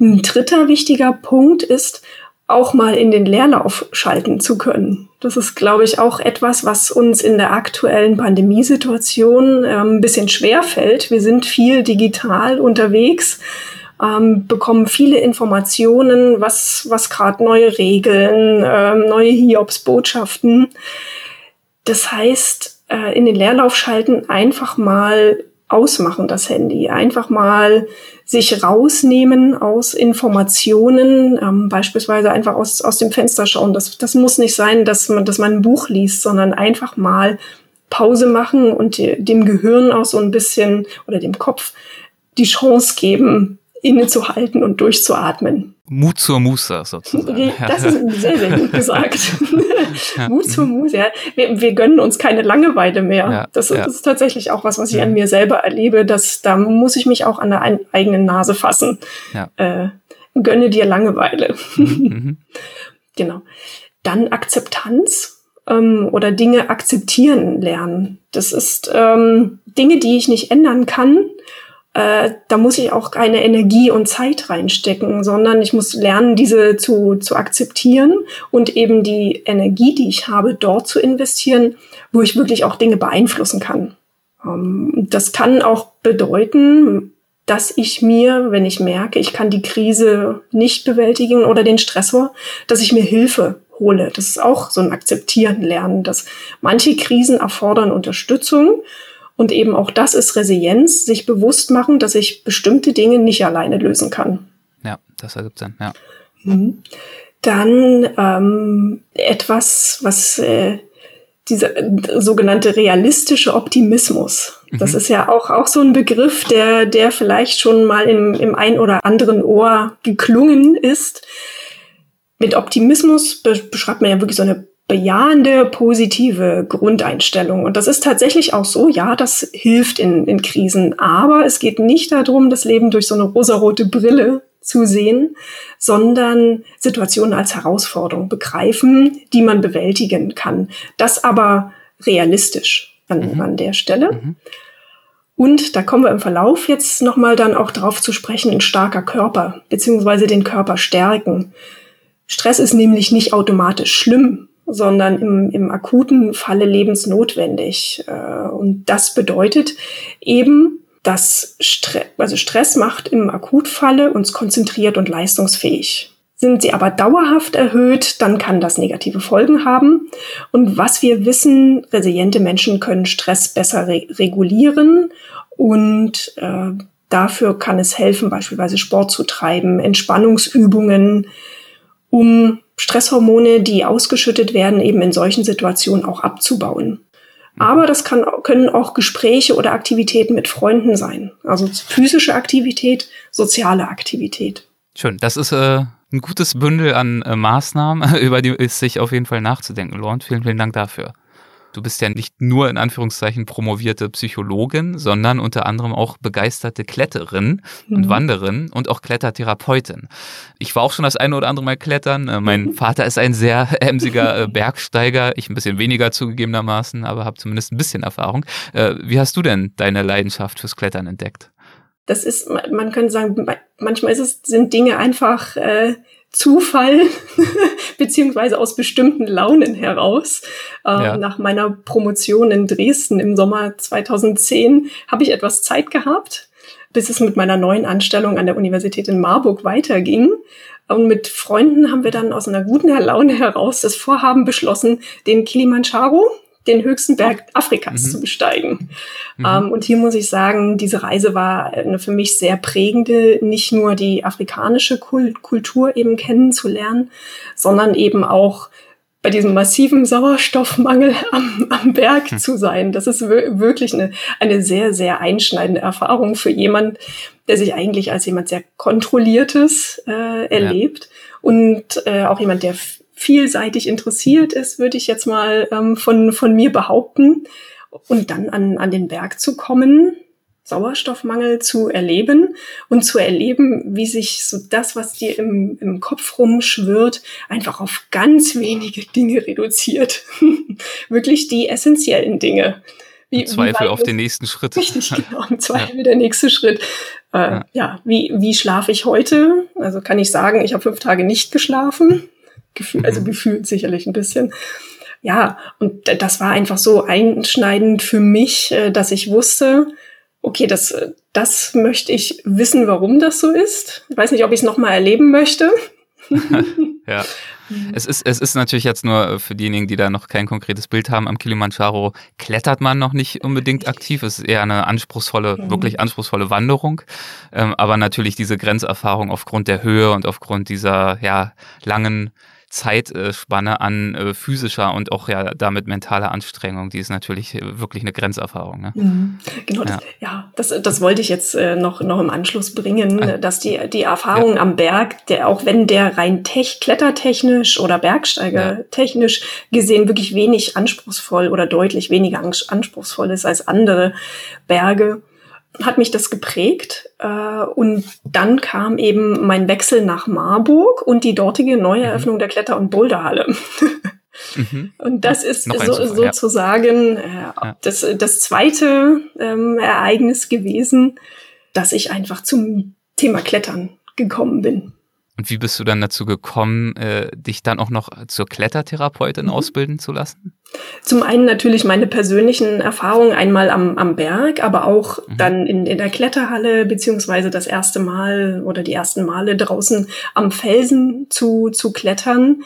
Ein dritter wichtiger Punkt ist, auch mal in den Leerlauf schalten zu können. Das ist, glaube ich, auch etwas, was uns in der aktuellen Pandemiesituation ähm, ein bisschen schwer fällt. Wir sind viel digital unterwegs ähm, bekommen viele Informationen, was, was gerade neue Regeln, ähm, neue Hiobs-Botschaften. Das heißt, äh, in den Leerlauf schalten, einfach mal ausmachen das Handy, einfach mal sich rausnehmen aus Informationen, ähm, beispielsweise einfach aus, aus dem Fenster schauen. Das, das muss nicht sein, dass man, dass man ein Buch liest, sondern einfach mal Pause machen und dem Gehirn auch so ein bisschen oder dem Kopf die Chance geben, innezuhalten und durchzuatmen. Mut zur Muße sozusagen. Das ist sehr, sehr gut gesagt. Mut zur Muße, ja. Wir, wir, gönnen uns keine Langeweile mehr. Ja, das, ja. ist tatsächlich auch was, was ich an mir selber erlebe, dass da muss ich mich auch an der eigenen Nase fassen. Ja. Äh, gönne dir Langeweile. Mhm. mhm. genau. Dann Akzeptanz ähm, oder Dinge akzeptieren lernen. Das ist ähm, Dinge, die ich nicht ändern kann äh, da muss ich auch keine Energie und Zeit reinstecken, sondern ich muss lernen, diese zu, zu akzeptieren und eben die Energie, die ich habe, dort zu investieren, wo ich wirklich auch Dinge beeinflussen kann. Ähm, das kann auch bedeuten, dass ich mir, wenn ich merke, ich kann die Krise nicht bewältigen oder den Stressor, dass ich mir Hilfe hole. Das ist auch so ein Akzeptieren lernen, dass manche Krisen erfordern Unterstützung und eben auch das ist Resilienz, sich bewusst machen, dass ich bestimmte Dinge nicht alleine lösen kann. Ja, das ergibt Sinn, ja. Mhm. Dann ähm, etwas, was äh, dieser äh, sogenannte realistische Optimismus. Das mhm. ist ja auch, auch so ein Begriff, der, der vielleicht schon mal im, im ein oder anderen Ohr geklungen ist. Mit Optimismus beschreibt man ja wirklich so eine bejahende, positive Grundeinstellung. Und das ist tatsächlich auch so, ja, das hilft in, in Krisen. Aber es geht nicht darum, das Leben durch so eine rosarote Brille zu sehen, sondern Situationen als Herausforderung begreifen, die man bewältigen kann. Das aber realistisch an, mhm. an der Stelle. Mhm. Und da kommen wir im Verlauf jetzt nochmal dann auch drauf zu sprechen, ein starker Körper, beziehungsweise den Körper stärken. Stress ist nämlich nicht automatisch schlimm, sondern im, im akuten Falle lebensnotwendig. Äh, und das bedeutet eben, dass Stre also Stress macht im Akutfalle uns konzentriert und leistungsfähig. Sind sie aber dauerhaft erhöht, dann kann das negative Folgen haben. Und was wir wissen, resiliente Menschen können Stress besser re regulieren und äh, dafür kann es helfen, beispielsweise Sport zu treiben, Entspannungsübungen, um Stresshormone, die ausgeschüttet werden, eben in solchen Situationen auch abzubauen. Aber das kann, können auch Gespräche oder Aktivitäten mit Freunden sein. Also physische Aktivität, soziale Aktivität. Schön. Das ist äh, ein gutes Bündel an äh, Maßnahmen, über die es sich auf jeden Fall nachzudenken lohnt. Vielen, vielen Dank dafür. Du bist ja nicht nur in Anführungszeichen promovierte Psychologin, sondern unter anderem auch begeisterte Kletterin mhm. und Wanderin und auch Klettertherapeutin. Ich war auch schon das eine oder andere Mal klettern. Äh, mein mhm. Vater ist ein sehr emsiger äh, Bergsteiger, ich ein bisschen weniger zugegebenermaßen, aber habe zumindest ein bisschen Erfahrung. Äh, wie hast du denn deine Leidenschaft fürs Klettern entdeckt? Das ist, man könnte sagen, manchmal ist es, sind Dinge einfach äh, Zufall, beziehungsweise aus bestimmten Launen heraus. Äh, ja. Nach meiner Promotion in Dresden im Sommer 2010 habe ich etwas Zeit gehabt, bis es mit meiner neuen Anstellung an der Universität in Marburg weiterging. Und mit Freunden haben wir dann aus einer guten Laune heraus das Vorhaben beschlossen, den Kilimanjaro den höchsten Berg Afrikas mhm. zu besteigen. Mhm. Ähm, und hier muss ich sagen, diese Reise war eine für mich sehr prägende, nicht nur die afrikanische Kultur eben kennenzulernen, sondern eben auch bei diesem massiven Sauerstoffmangel am, am Berg hm. zu sein. Das ist wirklich eine, eine sehr, sehr einschneidende Erfahrung für jemand, der sich eigentlich als jemand sehr kontrolliertes äh, erlebt ja. und äh, auch jemand, der vielseitig interessiert ist, würde ich jetzt mal ähm, von, von mir behaupten. Und dann an, an den Berg zu kommen, Sauerstoffmangel zu erleben und zu erleben, wie sich so das, was dir im, im Kopf rumschwirrt, einfach auf ganz wenige Dinge reduziert. Wirklich die essentiellen Dinge. Wie, Im Zweifel auf den nächsten Schritt. Richtig, genau. Im Zweifel ja. der nächste Schritt. Äh, ja. ja, wie, wie schlafe ich heute? Also kann ich sagen, ich habe fünf Tage nicht geschlafen. Gefühl, also gefühlt sicherlich ein bisschen. Ja, und das war einfach so einschneidend für mich, äh, dass ich wusste, okay, das, das möchte ich wissen, warum das so ist. Ich weiß nicht, ob ich es nochmal erleben möchte. ja. Es ist, es ist natürlich jetzt nur für diejenigen, die da noch kein konkretes Bild haben, am Kilimanjaro klettert man noch nicht unbedingt aktiv. Es ist eher eine anspruchsvolle, wirklich anspruchsvolle Wanderung. Ähm, aber natürlich diese Grenzerfahrung aufgrund der Höhe und aufgrund dieser ja, langen Zeitspanne an äh, physischer und auch ja damit mentaler Anstrengung, die ist natürlich äh, wirklich eine Grenzerfahrung. Ne? Mhm. Genau, ja. Das, ja, das, das wollte ich jetzt äh, noch, noch im Anschluss bringen, ah. dass die, die Erfahrung ja. am Berg, der auch wenn der rein tech, klettertechnisch oder bergsteigertechnisch ja. gesehen wirklich wenig anspruchsvoll oder deutlich weniger anspruchsvoll ist als andere Berge, hat mich das geprägt. Äh, und dann kam eben mein Wechsel nach Marburg und die dortige Neueröffnung mhm. der Kletter- und Boulderhalle. Mhm. Und das ist so, Zufall, sozusagen ja. Äh, das, das zweite ähm, Ereignis gewesen, dass ich einfach zum Thema Klettern gekommen bin. Und wie bist du dann dazu gekommen, äh, dich dann auch noch zur Klettertherapeutin mhm. ausbilden zu lassen? Zum einen natürlich meine persönlichen Erfahrungen einmal am, am Berg, aber auch mhm. dann in, in der Kletterhalle, beziehungsweise das erste Mal oder die ersten Male draußen am Felsen zu, zu klettern.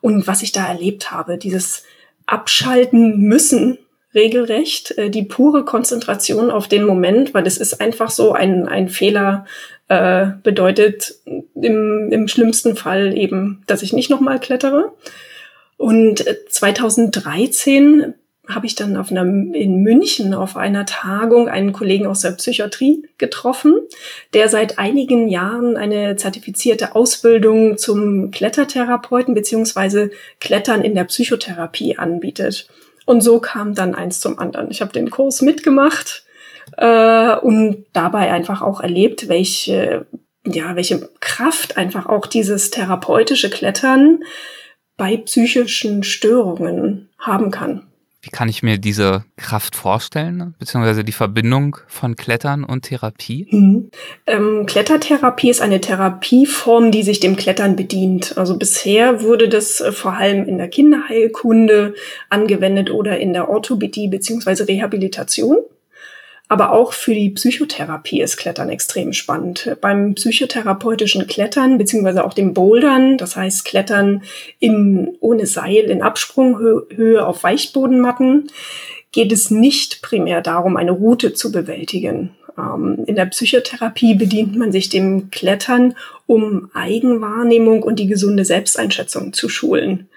Und was ich da erlebt habe, dieses Abschalten müssen regelrecht, äh, die pure Konzentration auf den Moment, weil es ist einfach so ein, ein Fehler äh, bedeutet im, im schlimmsten Fall eben, dass ich nicht nochmal klettere. Und 2013 äh, habe ich dann auf einer, in München auf einer Tagung einen Kollegen aus der Psychiatrie getroffen, der seit einigen Jahren eine zertifizierte Ausbildung zum Klettertherapeuten beziehungsweise Klettern in der Psychotherapie anbietet. Und so kam dann eins zum anderen. Ich habe den Kurs mitgemacht äh, und dabei einfach auch erlebt, welche, ja, welche Kraft einfach auch dieses therapeutische Klettern bei psychischen Störungen haben kann. Wie kann ich mir diese Kraft vorstellen, beziehungsweise die Verbindung von Klettern und Therapie? Mhm. Ähm, Klettertherapie ist eine Therapieform, die sich dem Klettern bedient. Also bisher wurde das äh, vor allem in der Kinderheilkunde angewendet oder in der Orthopädie beziehungsweise Rehabilitation. Aber auch für die Psychotherapie ist Klettern extrem spannend. Beim psychotherapeutischen Klettern beziehungsweise auch dem Bouldern, das heißt Klettern in, ohne Seil in Absprunghöhe auf Weichbodenmatten, geht es nicht primär darum, eine Route zu bewältigen. Ähm, in der Psychotherapie bedient man sich dem Klettern, um Eigenwahrnehmung und die gesunde Selbsteinschätzung zu schulen.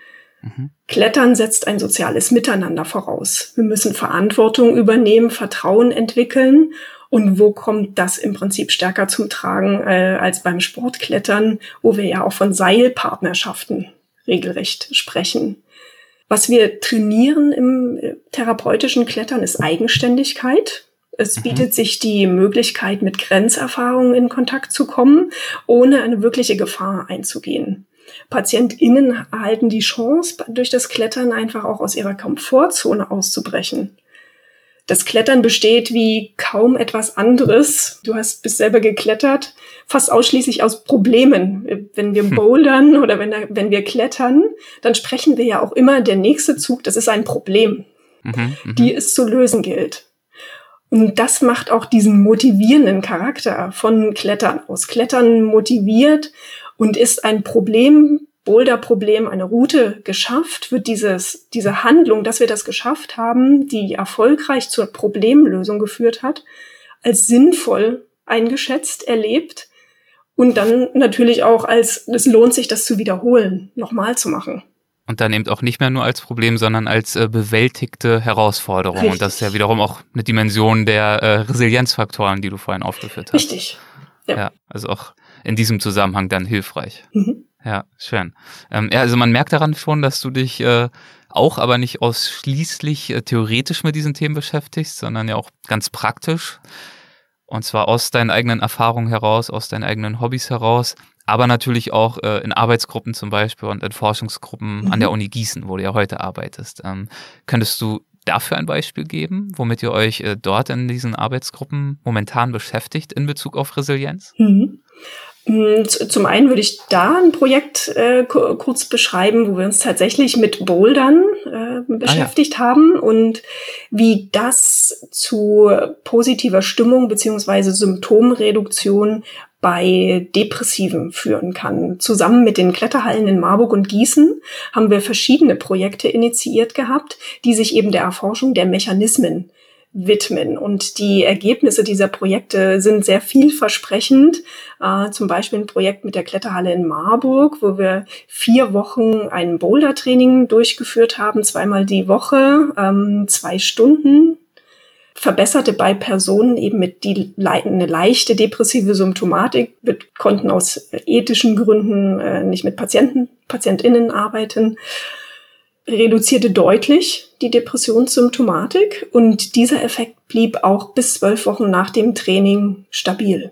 Mhm. Klettern setzt ein soziales Miteinander voraus. Wir müssen Verantwortung übernehmen, Vertrauen entwickeln. Und wo kommt das im Prinzip stärker zum Tragen äh, als beim Sportklettern, wo wir ja auch von Seilpartnerschaften regelrecht sprechen. Was wir trainieren im äh, therapeutischen Klettern ist Eigenständigkeit. Es mhm. bietet sich die Möglichkeit, mit Grenzerfahrungen in Kontakt zu kommen, ohne eine wirkliche Gefahr einzugehen. PatientInnen erhalten die Chance, durch das Klettern einfach auch aus ihrer Komfortzone auszubrechen. Das Klettern besteht wie kaum etwas anderes. Du hast bis selber geklettert, fast ausschließlich aus Problemen. Wenn wir hm. bouldern oder wenn, wenn wir klettern, dann sprechen wir ja auch immer, der nächste Zug, das ist ein Problem, mhm, mhm. die es zu lösen gilt. Und das macht auch diesen motivierenden Charakter von Klettern aus. Klettern motiviert und ist ein Problem Boulder-Problem eine Route geschafft, wird dieses, diese Handlung, dass wir das geschafft haben, die erfolgreich zur Problemlösung geführt hat, als sinnvoll eingeschätzt, erlebt und dann natürlich auch als, es lohnt sich, das zu wiederholen, nochmal zu machen. Und dann eben auch nicht mehr nur als Problem, sondern als äh, bewältigte Herausforderung. Richtig. Und das ist ja wiederum auch eine Dimension der äh, Resilienzfaktoren, die du vorhin aufgeführt hast. Richtig. Ja. ja also auch in diesem Zusammenhang dann hilfreich. Mhm. Ja, schön. Ähm, ja, also man merkt daran schon, dass du dich äh, auch aber nicht ausschließlich äh, theoretisch mit diesen Themen beschäftigst, sondern ja auch ganz praktisch. Und zwar aus deinen eigenen Erfahrungen heraus, aus deinen eigenen Hobbys heraus, aber natürlich auch äh, in Arbeitsgruppen zum Beispiel und in Forschungsgruppen mhm. an der Uni Gießen, wo du ja heute arbeitest. Ähm, könntest du dafür ein Beispiel geben, womit ihr euch äh, dort in diesen Arbeitsgruppen momentan beschäftigt in Bezug auf Resilienz? Mhm. Mm, zum einen würde ich da ein Projekt äh, kurz beschreiben, wo wir uns tatsächlich mit Bouldern äh, beschäftigt ah, ja. haben und wie das zu positiver Stimmung beziehungsweise Symptomreduktion bei Depressiven führen kann. Zusammen mit den Kletterhallen in Marburg und Gießen haben wir verschiedene Projekte initiiert gehabt, die sich eben der Erforschung der Mechanismen widmen. Und die Ergebnisse dieser Projekte sind sehr vielversprechend. Äh, zum Beispiel ein Projekt mit der Kletterhalle in Marburg, wo wir vier Wochen ein Boulder-Training durchgeführt haben, zweimal die Woche, ähm, zwei Stunden. Verbesserte bei Personen eben mit die eine leichte depressive Symptomatik. Wir konnten aus ethischen Gründen äh, nicht mit Patienten, PatientInnen arbeiten reduzierte deutlich die Depressionssymptomatik und dieser Effekt blieb auch bis zwölf Wochen nach dem Training stabil.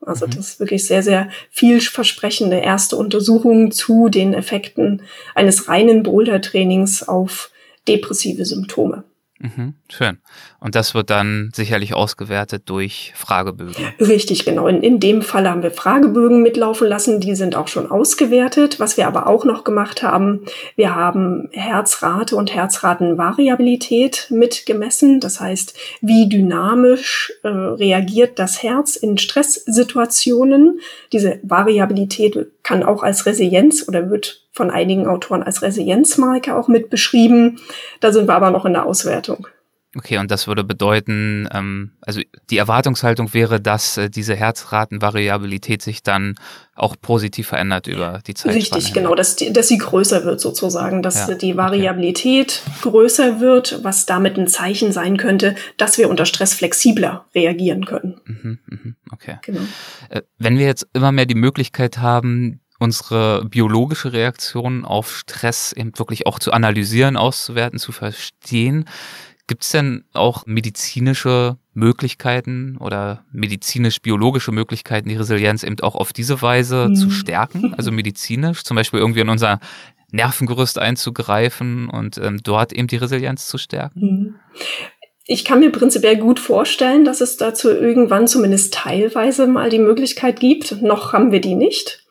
Also mhm. das ist wirklich sehr, sehr vielversprechende erste Untersuchung zu den Effekten eines reinen Boulder-Trainings auf depressive Symptome. Mhm, schön. Und das wird dann sicherlich ausgewertet durch Fragebögen. Richtig, genau. In, in dem Fall haben wir Fragebögen mitlaufen lassen. Die sind auch schon ausgewertet. Was wir aber auch noch gemacht haben, wir haben Herzrate und Herzratenvariabilität mitgemessen. Das heißt, wie dynamisch äh, reagiert das Herz in Stresssituationen. Diese Variabilität kann auch als Resilienz oder wird von einigen Autoren als Resilienzmarke auch mit beschrieben. Da sind wir aber noch in der Auswertung. Okay, und das würde bedeuten, ähm, also die Erwartungshaltung wäre, dass äh, diese Herzratenvariabilität sich dann auch positiv verändert über die Zeit. Richtig, genau, dass, die, dass sie größer wird sozusagen, dass ja, die Variabilität okay. größer wird, was damit ein Zeichen sein könnte, dass wir unter Stress flexibler reagieren können. Mhm, mh, okay. Genau. Äh, wenn wir jetzt immer mehr die Möglichkeit haben, unsere biologische Reaktion auf Stress eben wirklich auch zu analysieren, auszuwerten, zu verstehen. Gibt es denn auch medizinische Möglichkeiten oder medizinisch-biologische Möglichkeiten, die Resilienz eben auch auf diese Weise mhm. zu stärken? Also medizinisch, zum Beispiel irgendwie in unser Nervengerüst einzugreifen und ähm, dort eben die Resilienz zu stärken? Mhm. Ich kann mir prinzipiell gut vorstellen, dass es dazu irgendwann zumindest teilweise mal die Möglichkeit gibt. Noch haben wir die nicht.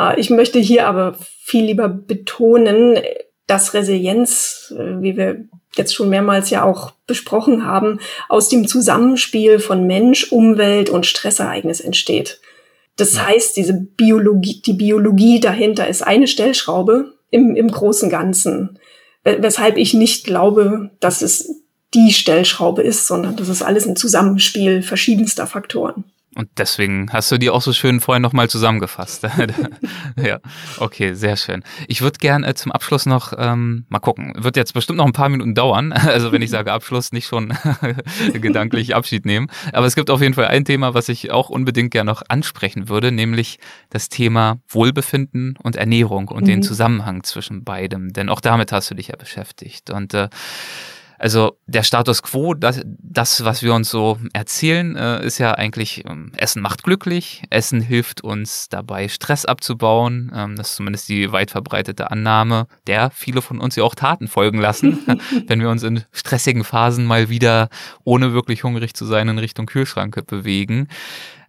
Ah, ich möchte hier aber viel lieber betonen, dass Resilienz, äh, wie wir jetzt schon mehrmals ja auch besprochen haben, aus dem Zusammenspiel von Mensch, Umwelt und Stressereignis entsteht. Das ja. heißt, diese Biologie, die Biologie dahinter ist eine Stellschraube im, im großen Ganzen. Weshalb ich nicht glaube, dass es die Stellschraube ist, sondern das ist alles ein Zusammenspiel verschiedenster Faktoren. Und deswegen hast du die auch so schön vorhin nochmal zusammengefasst. ja, okay, sehr schön. Ich würde gern äh, zum Abschluss noch ähm, mal gucken. Wird jetzt bestimmt noch ein paar Minuten dauern. Also wenn ich sage Abschluss, nicht schon gedanklich Abschied nehmen. Aber es gibt auf jeden Fall ein Thema, was ich auch unbedingt gern noch ansprechen würde, nämlich das Thema Wohlbefinden und Ernährung und mhm. den Zusammenhang zwischen beidem. Denn auch damit hast du dich ja beschäftigt. Und äh, also der Status quo, das, das was wir uns so erzählen, äh, ist ja eigentlich, ähm, Essen macht glücklich, Essen hilft uns dabei, Stress abzubauen. Ähm, das ist zumindest die weit verbreitete Annahme, der viele von uns ja auch Taten folgen lassen, wenn wir uns in stressigen Phasen mal wieder, ohne wirklich hungrig zu sein, in Richtung Kühlschrank bewegen.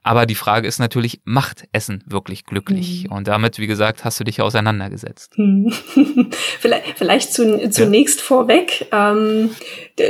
Aber die Frage ist natürlich, macht Essen wirklich glücklich? Mhm. Und damit, wie gesagt, hast du dich auseinandergesetzt. Mhm. vielleicht, vielleicht zu, zunächst ja. vorweg, ähm,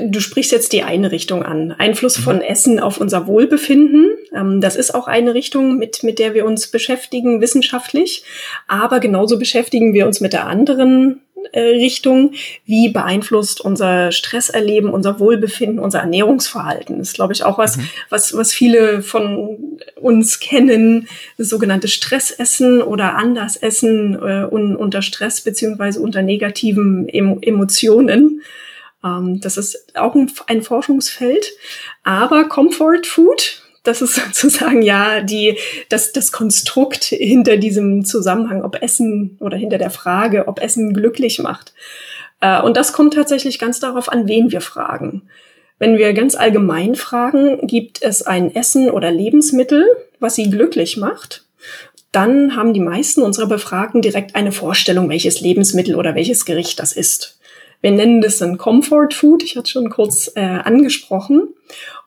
du sprichst jetzt die eine Richtung an. Einfluss mhm. von Essen auf unser Wohlbefinden. Ähm, das ist auch eine Richtung, mit, mit der wir uns beschäftigen wissenschaftlich. Aber genauso beschäftigen wir uns mit der anderen Richtung. Wie beeinflusst unser Stresserleben, unser Wohlbefinden, unser Ernährungsverhalten? Das ist, glaube ich, auch was, mhm. was, was viele von uns kennen. Das sogenannte Stressessen oder Andersessen äh, un, unter Stress beziehungsweise unter negativen Emo Emotionen. Ähm, das ist auch ein, ein Forschungsfeld. Aber Comfort Food, das ist sozusagen ja die, das, das Konstrukt hinter diesem Zusammenhang, ob Essen oder hinter der Frage, ob Essen glücklich macht. Äh, und das kommt tatsächlich ganz darauf an, wen wir fragen. Wenn wir ganz allgemein fragen, gibt es ein Essen oder Lebensmittel, was sie glücklich macht, dann haben die meisten unserer Befragten direkt eine Vorstellung, welches Lebensmittel oder welches Gericht das ist. Wir nennen das dann Comfort Food, ich hatte schon kurz äh, angesprochen.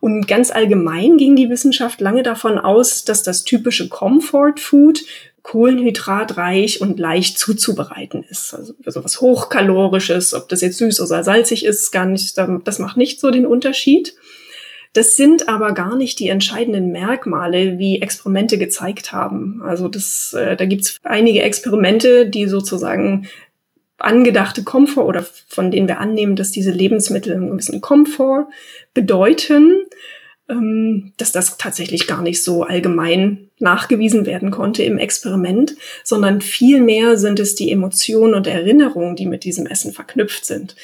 Und ganz allgemein ging die Wissenschaft lange davon aus, dass das typische Comfort Food kohlenhydratreich und leicht zuzubereiten ist. Also so was hochkalorisches, ob das jetzt süß oder salzig ist, gar nicht, das macht nicht so den Unterschied. Das sind aber gar nicht die entscheidenden Merkmale, wie Experimente gezeigt haben. Also das, äh, da gibt's einige Experimente, die sozusagen angedachte Komfort oder von denen wir annehmen, dass diese Lebensmittel einen gewissen Komfort bedeuten, ähm, dass das tatsächlich gar nicht so allgemein nachgewiesen werden konnte im Experiment, sondern vielmehr sind es die Emotionen und Erinnerungen, die mit diesem Essen verknüpft sind.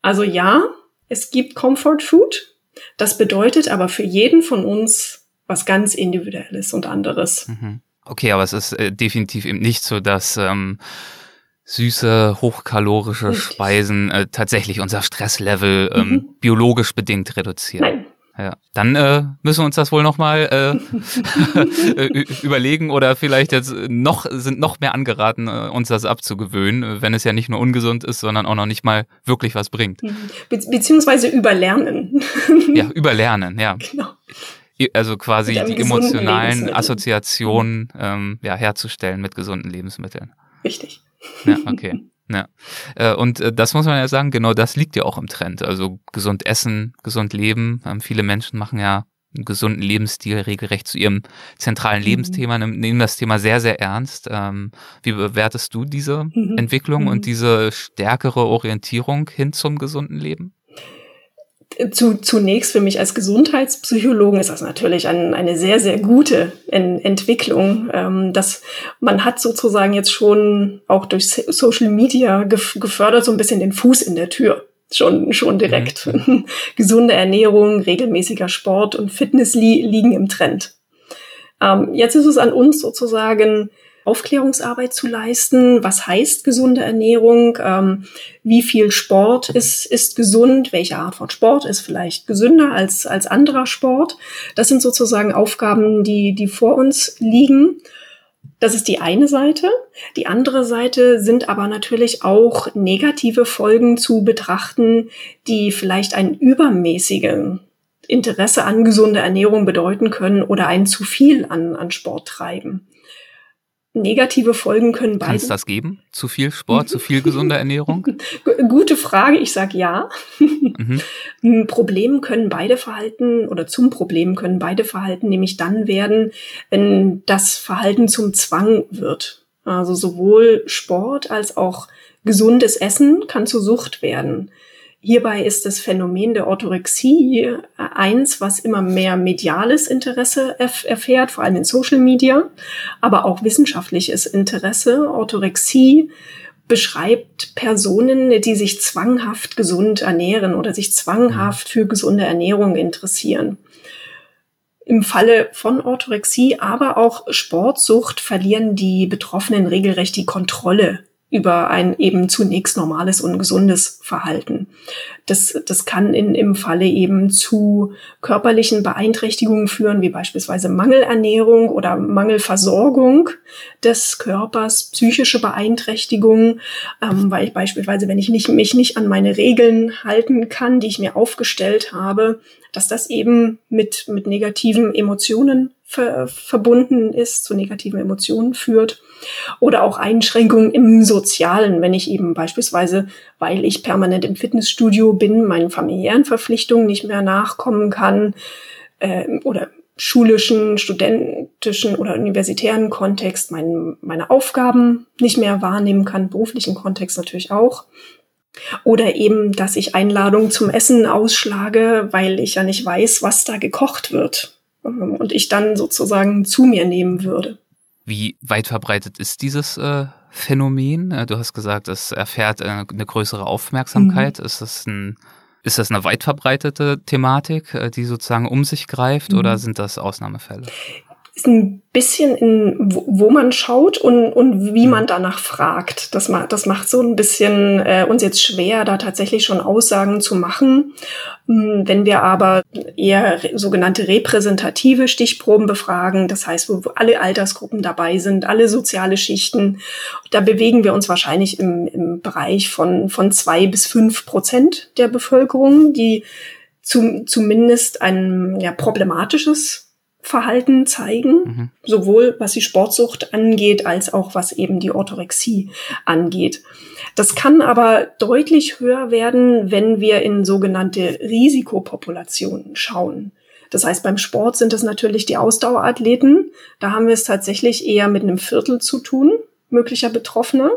Also ja, es gibt Comfort Food. Das bedeutet aber für jeden von uns was ganz Individuelles und anderes. Mhm. Okay, aber es ist äh, definitiv eben nicht so, dass ähm, süße, hochkalorische Richtig. Speisen äh, tatsächlich unser Stresslevel ähm, mhm. biologisch bedingt reduzieren. Nein. Ja, dann äh, müssen wir uns das wohl nochmal äh, überlegen oder vielleicht jetzt noch sind noch mehr angeraten, äh, uns das abzugewöhnen, wenn es ja nicht nur ungesund ist, sondern auch noch nicht mal wirklich was bringt. Mhm. Be beziehungsweise überlernen. ja, überlernen, ja. Genau. Also quasi die emotionalen Assoziationen ähm, ja, herzustellen mit gesunden Lebensmitteln. Richtig. Ja, okay. Ja. Äh, und äh, das muss man ja sagen, genau das liegt ja auch im Trend. Also gesund essen, gesund leben. Ähm, viele Menschen machen ja einen gesunden Lebensstil regelrecht zu ihrem zentralen mhm. Lebensthema, nehmen das Thema sehr, sehr ernst. Ähm, wie bewertest du diese mhm. Entwicklung und mhm. diese stärkere Orientierung hin zum gesunden Leben? Zu, zunächst für mich als Gesundheitspsychologen ist das natürlich ein, eine sehr, sehr gute en Entwicklung. Ähm, dass man hat sozusagen jetzt schon auch durch Social Media gef gefördert so ein bisschen den Fuß in der Tür. Schon, schon direkt. Mhm. Gesunde Ernährung, regelmäßiger Sport und Fitness li liegen im Trend. Ähm, jetzt ist es an uns sozusagen, Aufklärungsarbeit zu leisten. Was heißt gesunde Ernährung? Ähm, wie viel Sport ist, ist gesund? Welche Art von Sport ist vielleicht gesünder als, als anderer Sport? Das sind sozusagen Aufgaben, die, die vor uns liegen. Das ist die eine Seite. Die andere Seite sind aber natürlich auch negative Folgen zu betrachten, die vielleicht einen übermäßigen Interesse an gesunder Ernährung bedeuten können oder ein zu viel an, an Sport treiben negative Folgen können beide. Kann es das geben? Zu viel Sport, zu viel gesunde Ernährung? Gute Frage, ich sag ja. mhm. Ein Problem können beide Verhalten oder zum Problem können beide Verhalten nämlich dann werden, wenn das Verhalten zum Zwang wird. Also sowohl Sport als auch gesundes Essen kann zur Sucht werden. Hierbei ist das Phänomen der Orthorexie äh, eins, was immer mehr mediales Interesse erfährt, vor allem in Social Media, aber auch wissenschaftliches Interesse. Orthorexie beschreibt Personen, die sich zwanghaft gesund ernähren oder sich zwanghaft für gesunde Ernährung interessieren. Im Falle von Orthorexie, aber auch Sportsucht verlieren die Betroffenen regelrecht die Kontrolle über ein eben zunächst normales und gesundes Verhalten. Das, das kann in, im Falle eben zu körperlichen Beeinträchtigungen führen, wie beispielsweise Mangelernährung oder Mangelversorgung des Körpers, psychische Beeinträchtigungen, ähm, weil ich beispielsweise, wenn ich nicht, mich nicht an meine Regeln halten kann, die ich mir aufgestellt habe, dass das eben mit, mit negativen Emotionen ver verbunden ist, zu negativen Emotionen führt. Oder auch Einschränkungen im Sozialen, wenn ich eben beispielsweise, weil ich permanent im Fitnessstudio bin, meinen familiären Verpflichtungen nicht mehr nachkommen kann. Äh, oder schulischen, studentischen oder universitären Kontext mein, meine Aufgaben nicht mehr wahrnehmen kann, beruflichen Kontext natürlich auch. Oder eben, dass ich Einladungen zum Essen ausschlage, weil ich ja nicht weiß, was da gekocht wird. Und ich dann sozusagen zu mir nehmen würde. Wie weit verbreitet ist dieses äh, Phänomen? Äh, du hast gesagt, es erfährt äh, eine größere Aufmerksamkeit. Mhm. Ist das ein ist das eine weit verbreitete Thematik, die sozusagen um sich greift, mhm. oder sind das Ausnahmefälle? Ist ein bisschen in, wo, wo man schaut und, und wie man danach fragt. Das, ma, das macht so ein bisschen äh, uns jetzt schwer, da tatsächlich schon Aussagen zu machen. Hm, wenn wir aber eher sogenannte repräsentative Stichproben befragen, das heißt, wo alle Altersgruppen dabei sind, alle soziale Schichten, da bewegen wir uns wahrscheinlich im, im Bereich von, von zwei bis fünf Prozent der Bevölkerung, die zum, zumindest ein ja, problematisches Verhalten zeigen, mhm. sowohl was die Sportsucht angeht, als auch was eben die Orthorexie angeht. Das kann aber deutlich höher werden, wenn wir in sogenannte Risikopopulationen schauen. Das heißt, beim Sport sind es natürlich die Ausdauerathleten. Da haben wir es tatsächlich eher mit einem Viertel zu tun, möglicher Betroffener.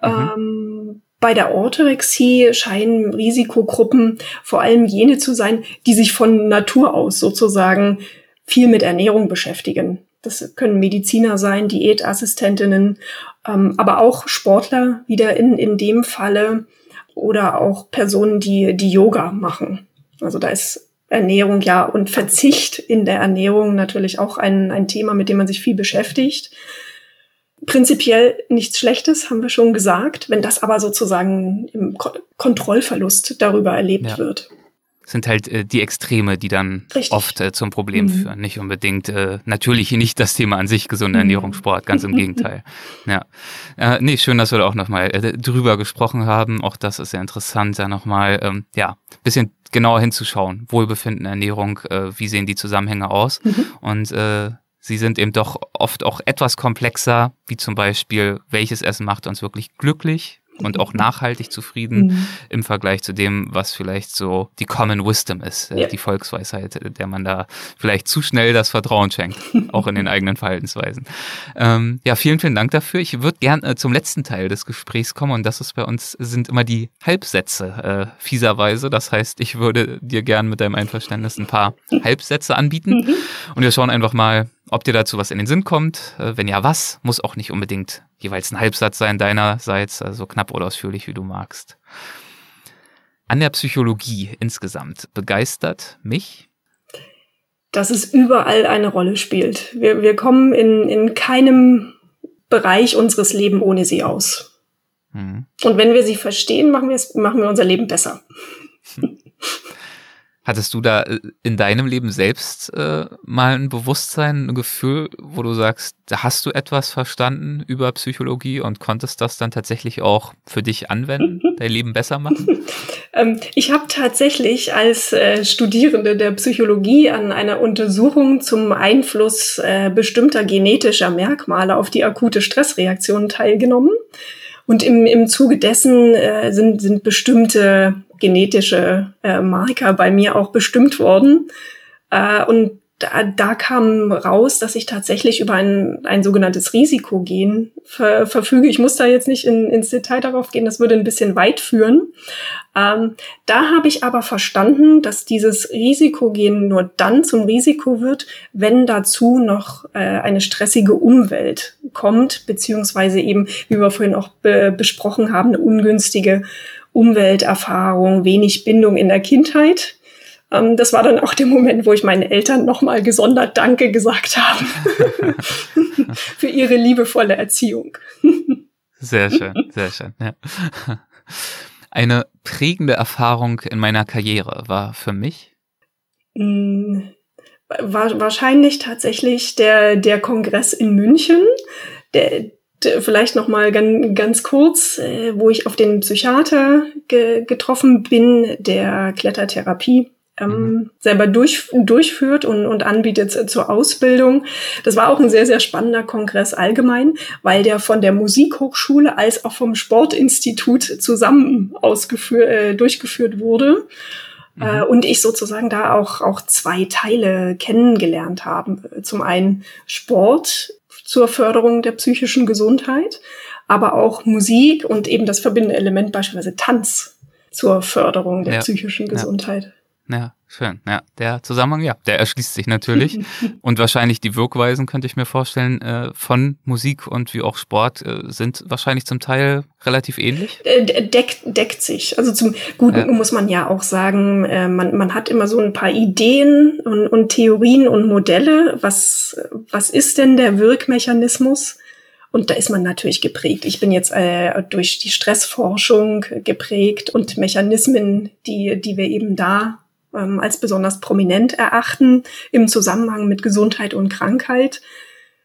Mhm. Ähm, bei der Orthorexie scheinen Risikogruppen vor allem jene zu sein, die sich von Natur aus sozusagen viel mit Ernährung beschäftigen. Das können Mediziner sein, Diätassistentinnen, ähm, aber auch Sportler wieder in, in dem Falle oder auch Personen, die, die Yoga machen. Also da ist Ernährung ja und Verzicht in der Ernährung natürlich auch ein, ein Thema, mit dem man sich viel beschäftigt. Prinzipiell nichts Schlechtes, haben wir schon gesagt, wenn das aber sozusagen im Kontrollverlust darüber erlebt ja. wird sind halt äh, die Extreme, die dann Richtig. oft äh, zum Problem mhm. führen. Nicht unbedingt, äh, natürlich nicht das Thema an sich, gesunde mhm. Ernährung, Sport, ganz im Gegenteil. Ja. Äh, nee, schön, dass wir da auch nochmal äh, drüber gesprochen haben. Auch das ist sehr interessant, da nochmal, ähm, ja, bisschen genauer hinzuschauen. Wohlbefinden, Ernährung, äh, wie sehen die Zusammenhänge aus? Mhm. Und äh, sie sind eben doch oft auch etwas komplexer, wie zum Beispiel, welches Essen macht uns wirklich glücklich? Und auch nachhaltig zufrieden mhm. im Vergleich zu dem, was vielleicht so die Common Wisdom ist, äh, ja. die Volksweisheit, äh, der man da vielleicht zu schnell das Vertrauen schenkt, auch in den eigenen Verhaltensweisen. Ähm, ja, vielen, vielen Dank dafür. Ich würde gern äh, zum letzten Teil des Gesprächs kommen und das ist bei uns sind immer die Halbsätze äh, fieserweise. Das heißt, ich würde dir gern mit deinem Einverständnis ein paar Halbsätze anbieten mhm. und wir schauen einfach mal, ob dir dazu was in den Sinn kommt. Äh, wenn ja, was? Muss auch nicht unbedingt jeweils ein Halbsatz sein deinerseits, also knapp oder ausführlich, wie du magst. An der Psychologie insgesamt begeistert mich? Dass es überall eine Rolle spielt. Wir, wir kommen in, in keinem Bereich unseres Lebens ohne sie aus. Mhm. Und wenn wir sie verstehen, machen machen wir unser Leben besser. Hattest du da äh, in deinem Leben selbst äh, mal ein Bewusstsein, ein Gefühl, wo du sagst, da hast du etwas verstanden über Psychologie und konntest das dann tatsächlich auch für dich anwenden, dein Leben besser machen? ähm, ich habe tatsächlich als äh, Studierende der Psychologie an einer Untersuchung zum Einfluss äh, bestimmter genetischer Merkmale auf die akute Stressreaktion teilgenommen. Und im, im Zuge dessen äh, sind, sind bestimmte genetische äh, Marker bei mir auch bestimmt worden. Äh, und da, da kam raus, dass ich tatsächlich über ein, ein sogenanntes Risikogen ver, verfüge. Ich muss da jetzt nicht in, ins Detail darauf gehen, das würde ein bisschen weit führen. Ähm, da habe ich aber verstanden, dass dieses Risikogen nur dann zum Risiko wird, wenn dazu noch äh, eine stressige Umwelt kommt, beziehungsweise eben, wie wir vorhin auch be besprochen haben, eine ungünstige Umwelterfahrung, wenig Bindung in der Kindheit. Ähm, das war dann auch der Moment, wo ich meinen Eltern nochmal gesondert Danke gesagt habe für ihre liebevolle Erziehung. sehr schön, sehr schön. Ja. Eine prägende Erfahrung in meiner Karriere war für mich? War wahrscheinlich tatsächlich der, der Kongress in München, der, vielleicht noch mal ganz, ganz kurz, äh, wo ich auf den Psychiater ge getroffen bin, der Klettertherapie ähm, mhm. selber durch, durchführt und, und anbietet zur Ausbildung. Das war auch ein sehr, sehr spannender Kongress allgemein, weil der von der Musikhochschule als auch vom Sportinstitut zusammen ausgeführt, äh, durchgeführt wurde. Äh, mhm. und ich sozusagen da auch, auch zwei Teile kennengelernt habe. Zum einen Sport zur Förderung der psychischen Gesundheit, aber auch Musik und eben das verbindende Element beispielsweise Tanz zur Förderung der ja. psychischen Gesundheit. Ja, schön. Ja, der Zusammenhang, ja, der erschließt sich natürlich. und wahrscheinlich die Wirkweisen, könnte ich mir vorstellen, äh, von Musik und wie auch Sport äh, sind wahrscheinlich zum Teil relativ ähnlich. Äh, deckt, deckt sich. Also zum Guten ja. muss man ja auch sagen, man, man hat immer so ein paar Ideen und, und Theorien und Modelle. Was, was ist denn der Wirkmechanismus? Und da ist man natürlich geprägt. Ich bin jetzt äh, durch die Stressforschung geprägt und Mechanismen, die, die wir eben da ähm, als besonders prominent erachten im Zusammenhang mit Gesundheit und Krankheit.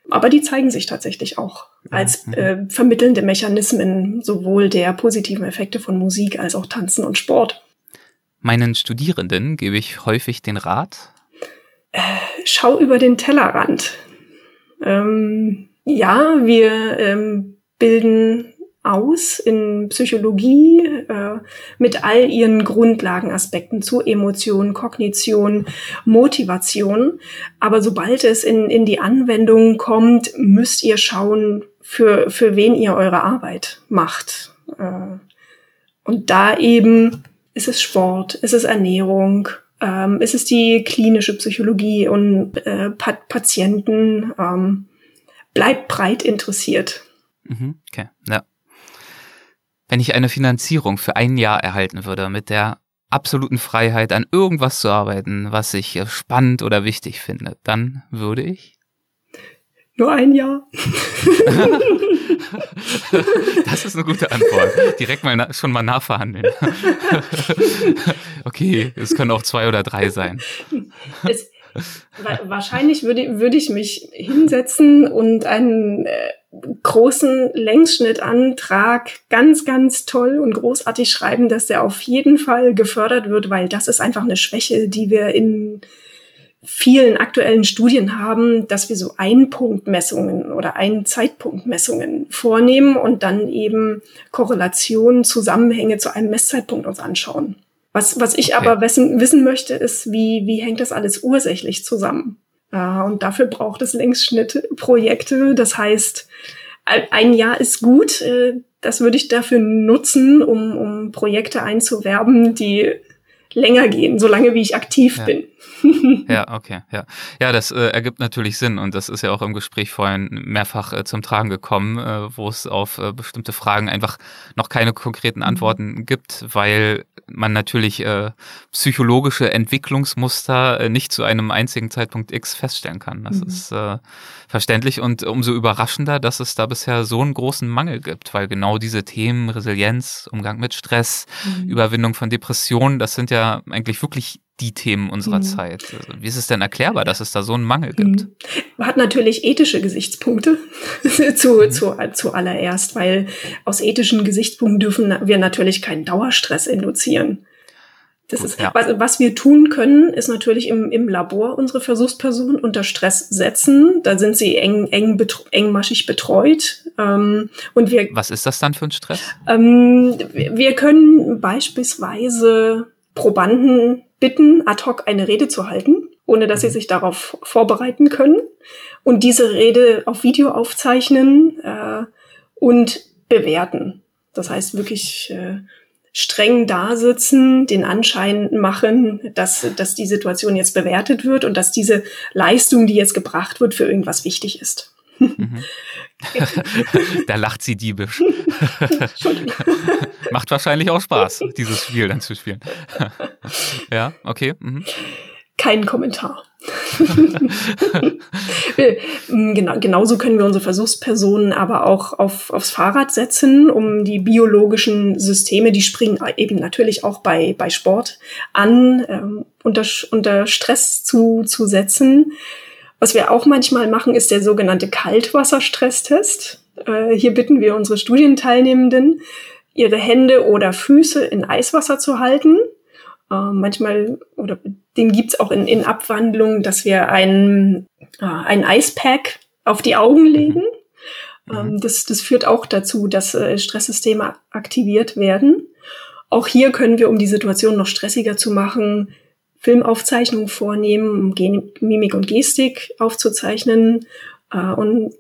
Aber die zeigen sich tatsächlich auch als mhm. äh, vermittelnde Mechanismen sowohl der positiven Effekte von Musik als auch Tanzen und Sport. Meinen Studierenden gebe ich häufig den Rat. Äh, schau über den Tellerrand. Ähm, ja, wir ähm, bilden aus in Psychologie äh, mit all ihren Grundlagenaspekten zu Emotionen, Kognition, Motivation. Aber sobald es in, in die Anwendung kommt, müsst ihr schauen, für, für wen ihr eure Arbeit macht. Äh, und da eben ist es Sport, ist es Ernährung, ähm, ist es die klinische Psychologie und äh, pa Patienten. Ähm, bleibt breit interessiert. Mhm, okay, ja wenn ich eine Finanzierung für ein Jahr erhalten würde, mit der absoluten Freiheit an irgendwas zu arbeiten, was ich äh, spannend oder wichtig finde, dann würde ich? Nur ein Jahr. das ist eine gute Antwort. Direkt mal schon mal nachverhandeln. okay, es können auch zwei oder drei sein. Es, wahrscheinlich würde, würde ich mich hinsetzen und einen äh, großen Längsschnittantrag ganz, ganz toll und großartig schreiben, dass der auf jeden Fall gefördert wird, weil das ist einfach eine Schwäche, die wir in vielen aktuellen Studien haben, dass wir so Einpunktmessungen oder Ein-Zeitpunktmessungen vornehmen und dann eben Korrelationen, Zusammenhänge zu einem Messzeitpunkt uns anschauen. Was, was ich okay. aber wissen, wissen möchte, ist, wie, wie hängt das alles ursächlich zusammen? Äh, und dafür braucht es Längsschnittprojekte. Das heißt, ein Jahr ist gut. Äh, das würde ich dafür nutzen, um, um Projekte einzuwerben, die länger gehen, solange wie ich aktiv ja. bin. ja, okay, ja. Ja, das äh, ergibt natürlich Sinn und das ist ja auch im Gespräch vorhin mehrfach äh, zum Tragen gekommen, äh, wo es auf äh, bestimmte Fragen einfach noch keine konkreten mhm. Antworten gibt, weil man natürlich äh, psychologische Entwicklungsmuster äh, nicht zu einem einzigen Zeitpunkt X feststellen kann. Das mhm. ist verständlich und umso überraschender, dass es da bisher so einen großen Mangel gibt, weil genau diese Themen Resilienz, Umgang mit Stress, mhm. Überwindung von Depressionen, das sind ja eigentlich wirklich die Themen unserer mhm. Zeit. Also, wie ist es denn erklärbar, dass es da so einen Mangel gibt? Man hat natürlich ethische Gesichtspunkte zu, mhm. zu, zuallererst, weil aus ethischen Gesichtspunkten dürfen wir natürlich keinen Dauerstress induzieren. Das Gut, ist, ja. was, was wir tun können, ist natürlich im, im Labor unsere Versuchspersonen unter Stress setzen. Da sind sie eng, eng betro engmaschig betreut. Ähm, und wir, was ist das dann für ein Stress? Ähm, wir können beispielsweise Probanden bitten, ad hoc eine Rede zu halten, ohne dass sie mhm. sich darauf vorbereiten können und diese Rede auf Video aufzeichnen äh, und bewerten. Das heißt wirklich äh, streng dasitzen, den Anschein machen, dass, dass die Situation jetzt bewertet wird und dass diese Leistung, die jetzt gebracht wird, für irgendwas wichtig ist. Mhm. da lacht sie diebisch. Macht wahrscheinlich auch Spaß, dieses Spiel dann zu spielen. ja, okay. Mhm. Kein Kommentar. genau, genauso können wir unsere Versuchspersonen aber auch auf, aufs Fahrrad setzen, um die biologischen Systeme, die springen eben natürlich auch bei, bei Sport an, ähm, unter, unter Stress zu, zu setzen. Was wir auch manchmal machen, ist der sogenannte Kaltwasserstresstest. Äh, hier bitten wir unsere Studienteilnehmenden, ihre Hände oder Füße in Eiswasser zu halten. Äh, manchmal, oder den gibt's auch in, in Abwandlung, dass wir ein, äh, ein Eispack auf die Augen mhm. legen. Mhm. Ähm, das, das führt auch dazu, dass äh, Stresssysteme aktiviert werden. Auch hier können wir, um die Situation noch stressiger zu machen, Filmaufzeichnungen vornehmen, um Gen Mimik und Gestik aufzuzeichnen. Äh, und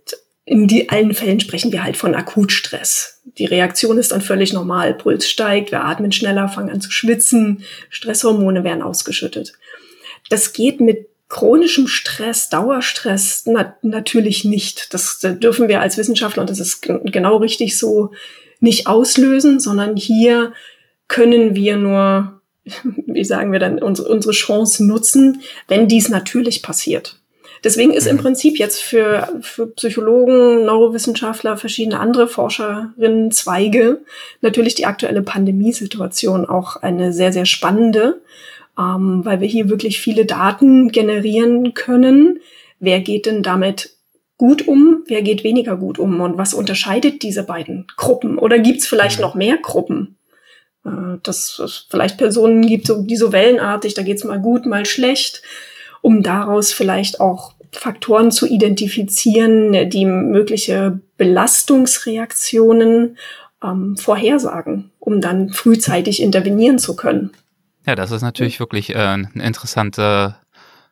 in die, allen Fällen sprechen wir halt von Akutstress. Die Reaktion ist dann völlig normal. Puls steigt, wir atmen schneller, fangen an zu schwitzen, Stresshormone werden ausgeschüttet. Das geht mit chronischem Stress, Dauerstress na natürlich nicht. Das dürfen wir als Wissenschaftler, und das ist genau richtig so, nicht auslösen, sondern hier können wir nur, wie sagen wir dann, unsere, unsere Chance nutzen, wenn dies natürlich passiert. Deswegen ist im mhm. Prinzip jetzt für, für Psychologen, Neurowissenschaftler, verschiedene andere Forscherinnen, Zweige natürlich die aktuelle Pandemiesituation auch eine sehr, sehr spannende, ähm, weil wir hier wirklich viele Daten generieren können. Wer geht denn damit gut um, wer geht weniger gut um und was unterscheidet diese beiden Gruppen? Oder gibt es vielleicht mhm. noch mehr Gruppen? Äh, dass es vielleicht Personen gibt, die so wellenartig, da geht's mal gut, mal schlecht um daraus vielleicht auch Faktoren zu identifizieren, die mögliche Belastungsreaktionen ähm, vorhersagen, um dann frühzeitig intervenieren zu können. Ja, das ist natürlich wirklich äh, eine interessante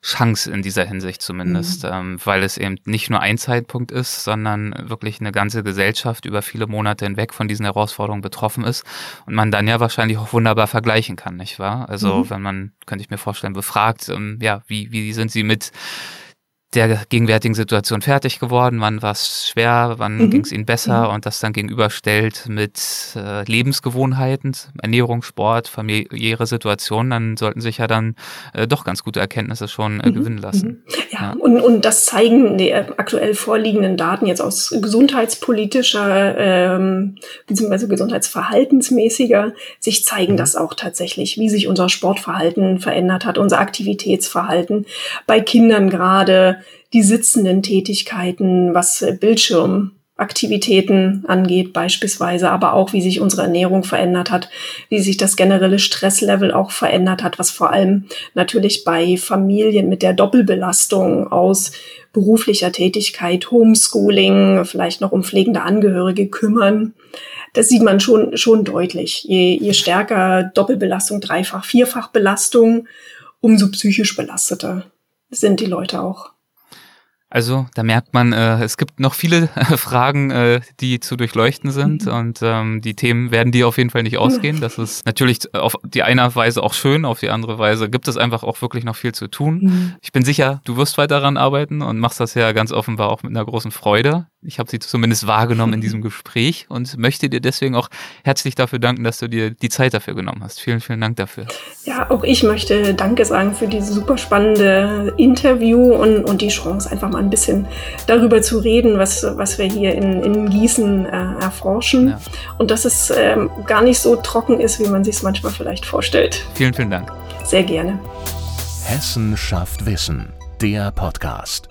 Chance in dieser Hinsicht zumindest, mhm. ähm, weil es eben nicht nur ein Zeitpunkt ist, sondern wirklich eine ganze Gesellschaft über viele Monate hinweg von diesen Herausforderungen betroffen ist und man dann ja wahrscheinlich auch wunderbar vergleichen kann, nicht wahr? Also mhm. wenn man, könnte ich mir vorstellen, befragt, ähm, ja, wie, wie sind Sie mit der gegenwärtigen Situation fertig geworden, wann war es schwer, wann mhm. ging es ihnen besser mhm. und das dann gegenüberstellt mit äh, Lebensgewohnheiten, Ernährung, Sport, familiäre Situationen, dann sollten sich ja dann äh, doch ganz gute Erkenntnisse schon äh, mhm. gewinnen lassen. Mhm. Ja, ja, Und, und das zeigen die aktuell vorliegenden Daten jetzt aus gesundheitspolitischer ähm, bzw. gesundheitsverhaltensmäßiger sich zeigen mhm. das auch tatsächlich, wie sich unser Sportverhalten verändert hat, unser Aktivitätsverhalten bei Kindern gerade die sitzenden Tätigkeiten, was Bildschirmaktivitäten angeht beispielsweise, aber auch wie sich unsere Ernährung verändert hat, wie sich das generelle Stresslevel auch verändert hat, was vor allem natürlich bei Familien mit der Doppelbelastung aus beruflicher Tätigkeit, Homeschooling, vielleicht noch um pflegende Angehörige kümmern. Das sieht man schon, schon deutlich. Je, je stärker Doppelbelastung, Dreifach, Vierfachbelastung, umso psychisch belasteter sind die Leute auch. Also da merkt man, äh, es gibt noch viele äh, Fragen, äh, die zu durchleuchten sind mhm. und ähm, die Themen werden dir auf jeden Fall nicht ausgehen. Das ist natürlich auf die eine Weise auch schön, auf die andere Weise gibt es einfach auch wirklich noch viel zu tun. Mhm. Ich bin sicher, du wirst weiter daran arbeiten und machst das ja ganz offenbar auch mit einer großen Freude. Ich habe sie zumindest wahrgenommen in diesem Gespräch und möchte dir deswegen auch herzlich dafür danken, dass du dir die Zeit dafür genommen hast. Vielen, vielen Dank dafür. Ja, auch ich möchte Danke sagen für dieses super spannende Interview und, und die Chance, einfach mal ein bisschen darüber zu reden, was, was wir hier in, in Gießen äh, erforschen. Ja. Und dass es ähm, gar nicht so trocken ist, wie man sich es manchmal vielleicht vorstellt. Vielen, vielen Dank. Sehr gerne. Hessen schafft Wissen, der Podcast.